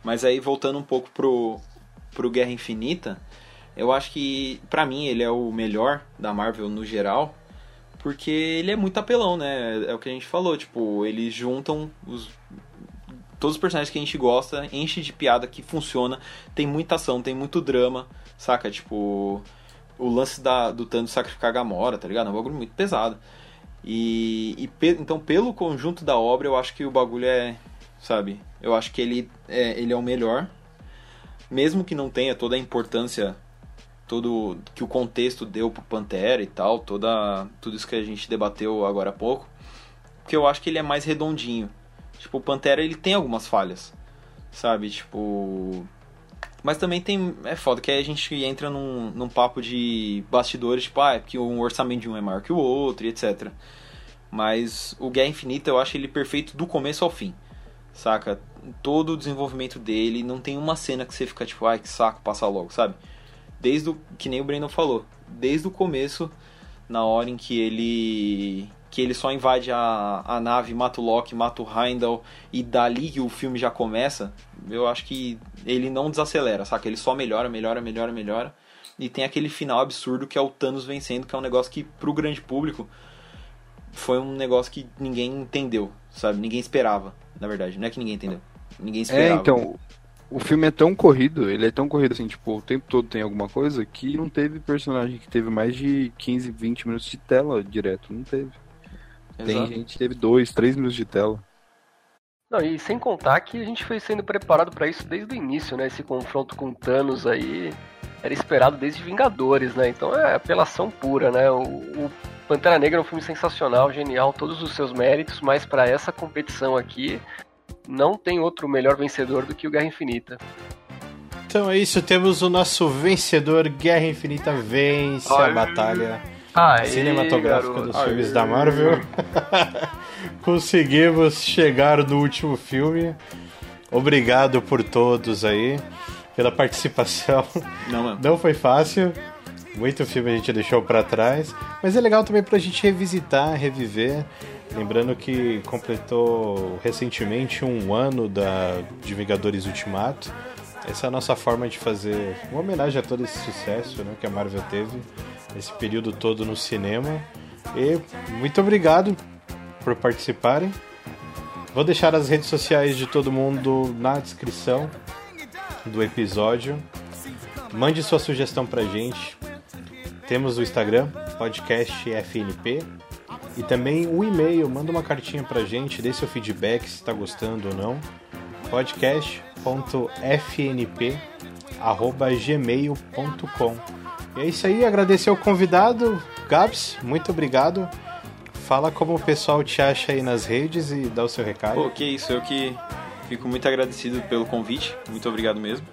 Mas aí, voltando um pouco pro, pro Guerra Infinita, eu acho que, pra mim, ele é o melhor da Marvel no geral. Porque ele é muito apelão, né? É o que a gente falou, tipo, eles juntam os todos os personagens que a gente gosta, enche de piada que funciona, tem muita ação, tem muito drama, saca? Tipo, o lance da, do Thanos sacrificar a Gamora, tá ligado? É um bagulho muito pesado. E, e pe, então, pelo conjunto da obra, eu acho que o bagulho é, sabe? Eu acho que ele é, ele é o melhor, mesmo que não tenha toda a importância todo que o contexto deu pro Pantera e tal, toda tudo isso que a gente debateu agora há pouco, porque eu acho que ele é mais redondinho. Tipo, o Pantera ele tem algumas falhas, sabe? Tipo, Mas também tem. É foda, que aí a gente entra num, num papo de bastidores, tipo, ah, é porque um orçamento de um é maior que o outro e etc. Mas o Guerra Infinita eu acho ele perfeito do começo ao fim. Saca? Todo o desenvolvimento dele, não tem uma cena que você fica tipo, ai que saco, passar logo, sabe? Desde o. Que nem o Brandon falou. Desde o começo, na hora em que ele. Que ele só invade a, a nave, mata o Loki, mata o Heimdall, e dali que o filme já começa, eu acho que ele não desacelera, saca? Ele só melhora, melhora, melhora, melhora. E tem aquele final absurdo que é o Thanos vencendo, que é um negócio que pro grande público foi um negócio que ninguém entendeu, sabe? Ninguém esperava, na verdade. Não é que ninguém entendeu. Ninguém É, esperava. então, o filme é tão corrido, ele é tão corrido assim, tipo, o tempo todo tem alguma coisa que não teve personagem que teve mais de 15, 20 minutos de tela direto, não teve. Tem Exato. gente que teve 2, 3 minutos de tela. Não, e sem contar que a gente foi sendo preparado pra isso desde o início, né? Esse confronto com Thanos aí era esperado desde Vingadores, né? Então é apelação pura, né? O, o Pantera Negra é um filme sensacional, genial, todos os seus méritos, mas pra essa competição aqui não tem outro melhor vencedor do que o Guerra Infinita. Então é isso, temos o nosso vencedor, Guerra Infinita vence a batalha Aê, cinematográfica garoto. dos filmes da Marvel. (laughs) Conseguimos chegar no último filme. Obrigado por todos aí, pela participação. Não, mano. Não foi fácil. Muito filme a gente deixou pra trás, mas é legal também pra gente revisitar, reviver. Lembrando que completou recentemente um ano da de Vingadores Ultimato. Essa é a nossa forma de fazer uma homenagem a todo esse sucesso né, que a Marvel teve esse período todo no cinema. E muito obrigado por participarem. Vou deixar as redes sociais de todo mundo na descrição do episódio. Mande sua sugestão pra gente. Temos o Instagram, podcast FNP. E também o e-mail, manda uma cartinha pra gente, dê seu feedback se está gostando ou não. podcast.fnp.gmail.com E é isso aí, agradecer ao convidado, Gabs, muito obrigado. Fala como o pessoal te acha aí nas redes e dá o seu recado. Pô, que isso, eu que fico muito agradecido pelo convite, muito obrigado mesmo.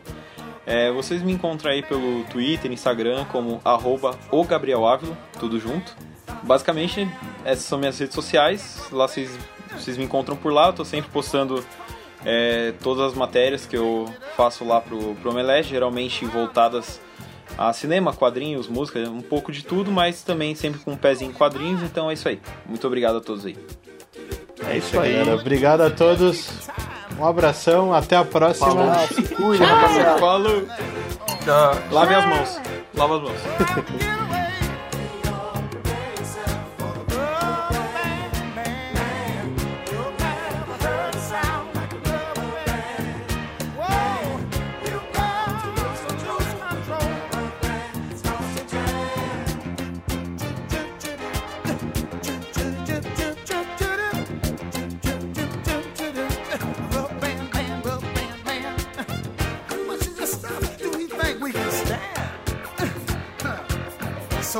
É, vocês me encontram aí pelo Twitter, Instagram, como arroba o Gabriel Ávila, tudo junto. Basicamente, essas são minhas redes sociais, lá vocês, vocês me encontram por lá, eu tô sempre postando é, todas as matérias que eu faço lá pro, pro Omelete, geralmente voltadas a cinema, quadrinhos, música, um pouco de tudo, mas também sempre com um pezinho em quadrinhos, então é isso aí. Muito obrigado a todos aí. É isso aí, galera. Obrigado a todos. Um abração, até a próxima. Cuida, rapaziada. Falou! Lave as mãos. Lava as mãos. (laughs)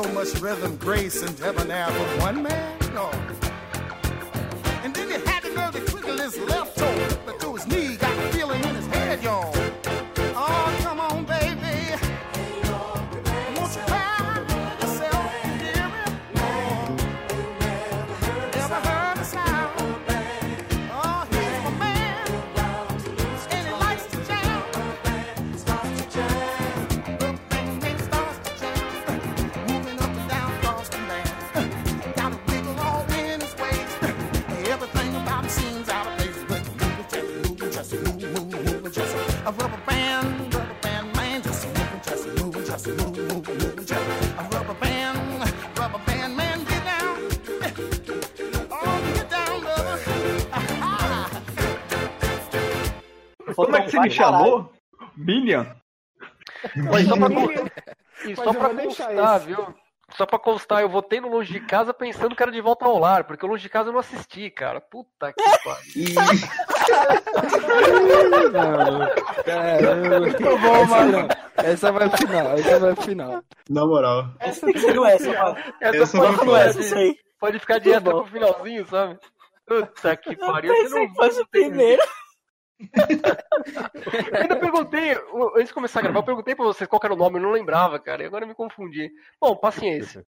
So much rhythm, grace, and debonair for one man? Me chamou? Minion? Mas só pra, e só pra constar, viu? Só pra constar, eu votei no Longe de Casa pensando que era de volta ao lar, porque o Longe de Casa eu não assisti, cara. Puta que (laughs) pariu. Caramba, muito bom, mano. Essa vai pro final, essa vai pro final. Na moral. Essa preferiu essa, mano. Essa Essa pode, é foda. essa aí. pode ficar dieta bom. pro finalzinho, sabe? Puta que Eu pariu. pensei você que fosse o primeiro. Ainda perguntei, antes de começar a gravar, eu perguntei pra vocês qual era o nome, eu não lembrava, cara, e agora eu me confundi. Bom, paciência.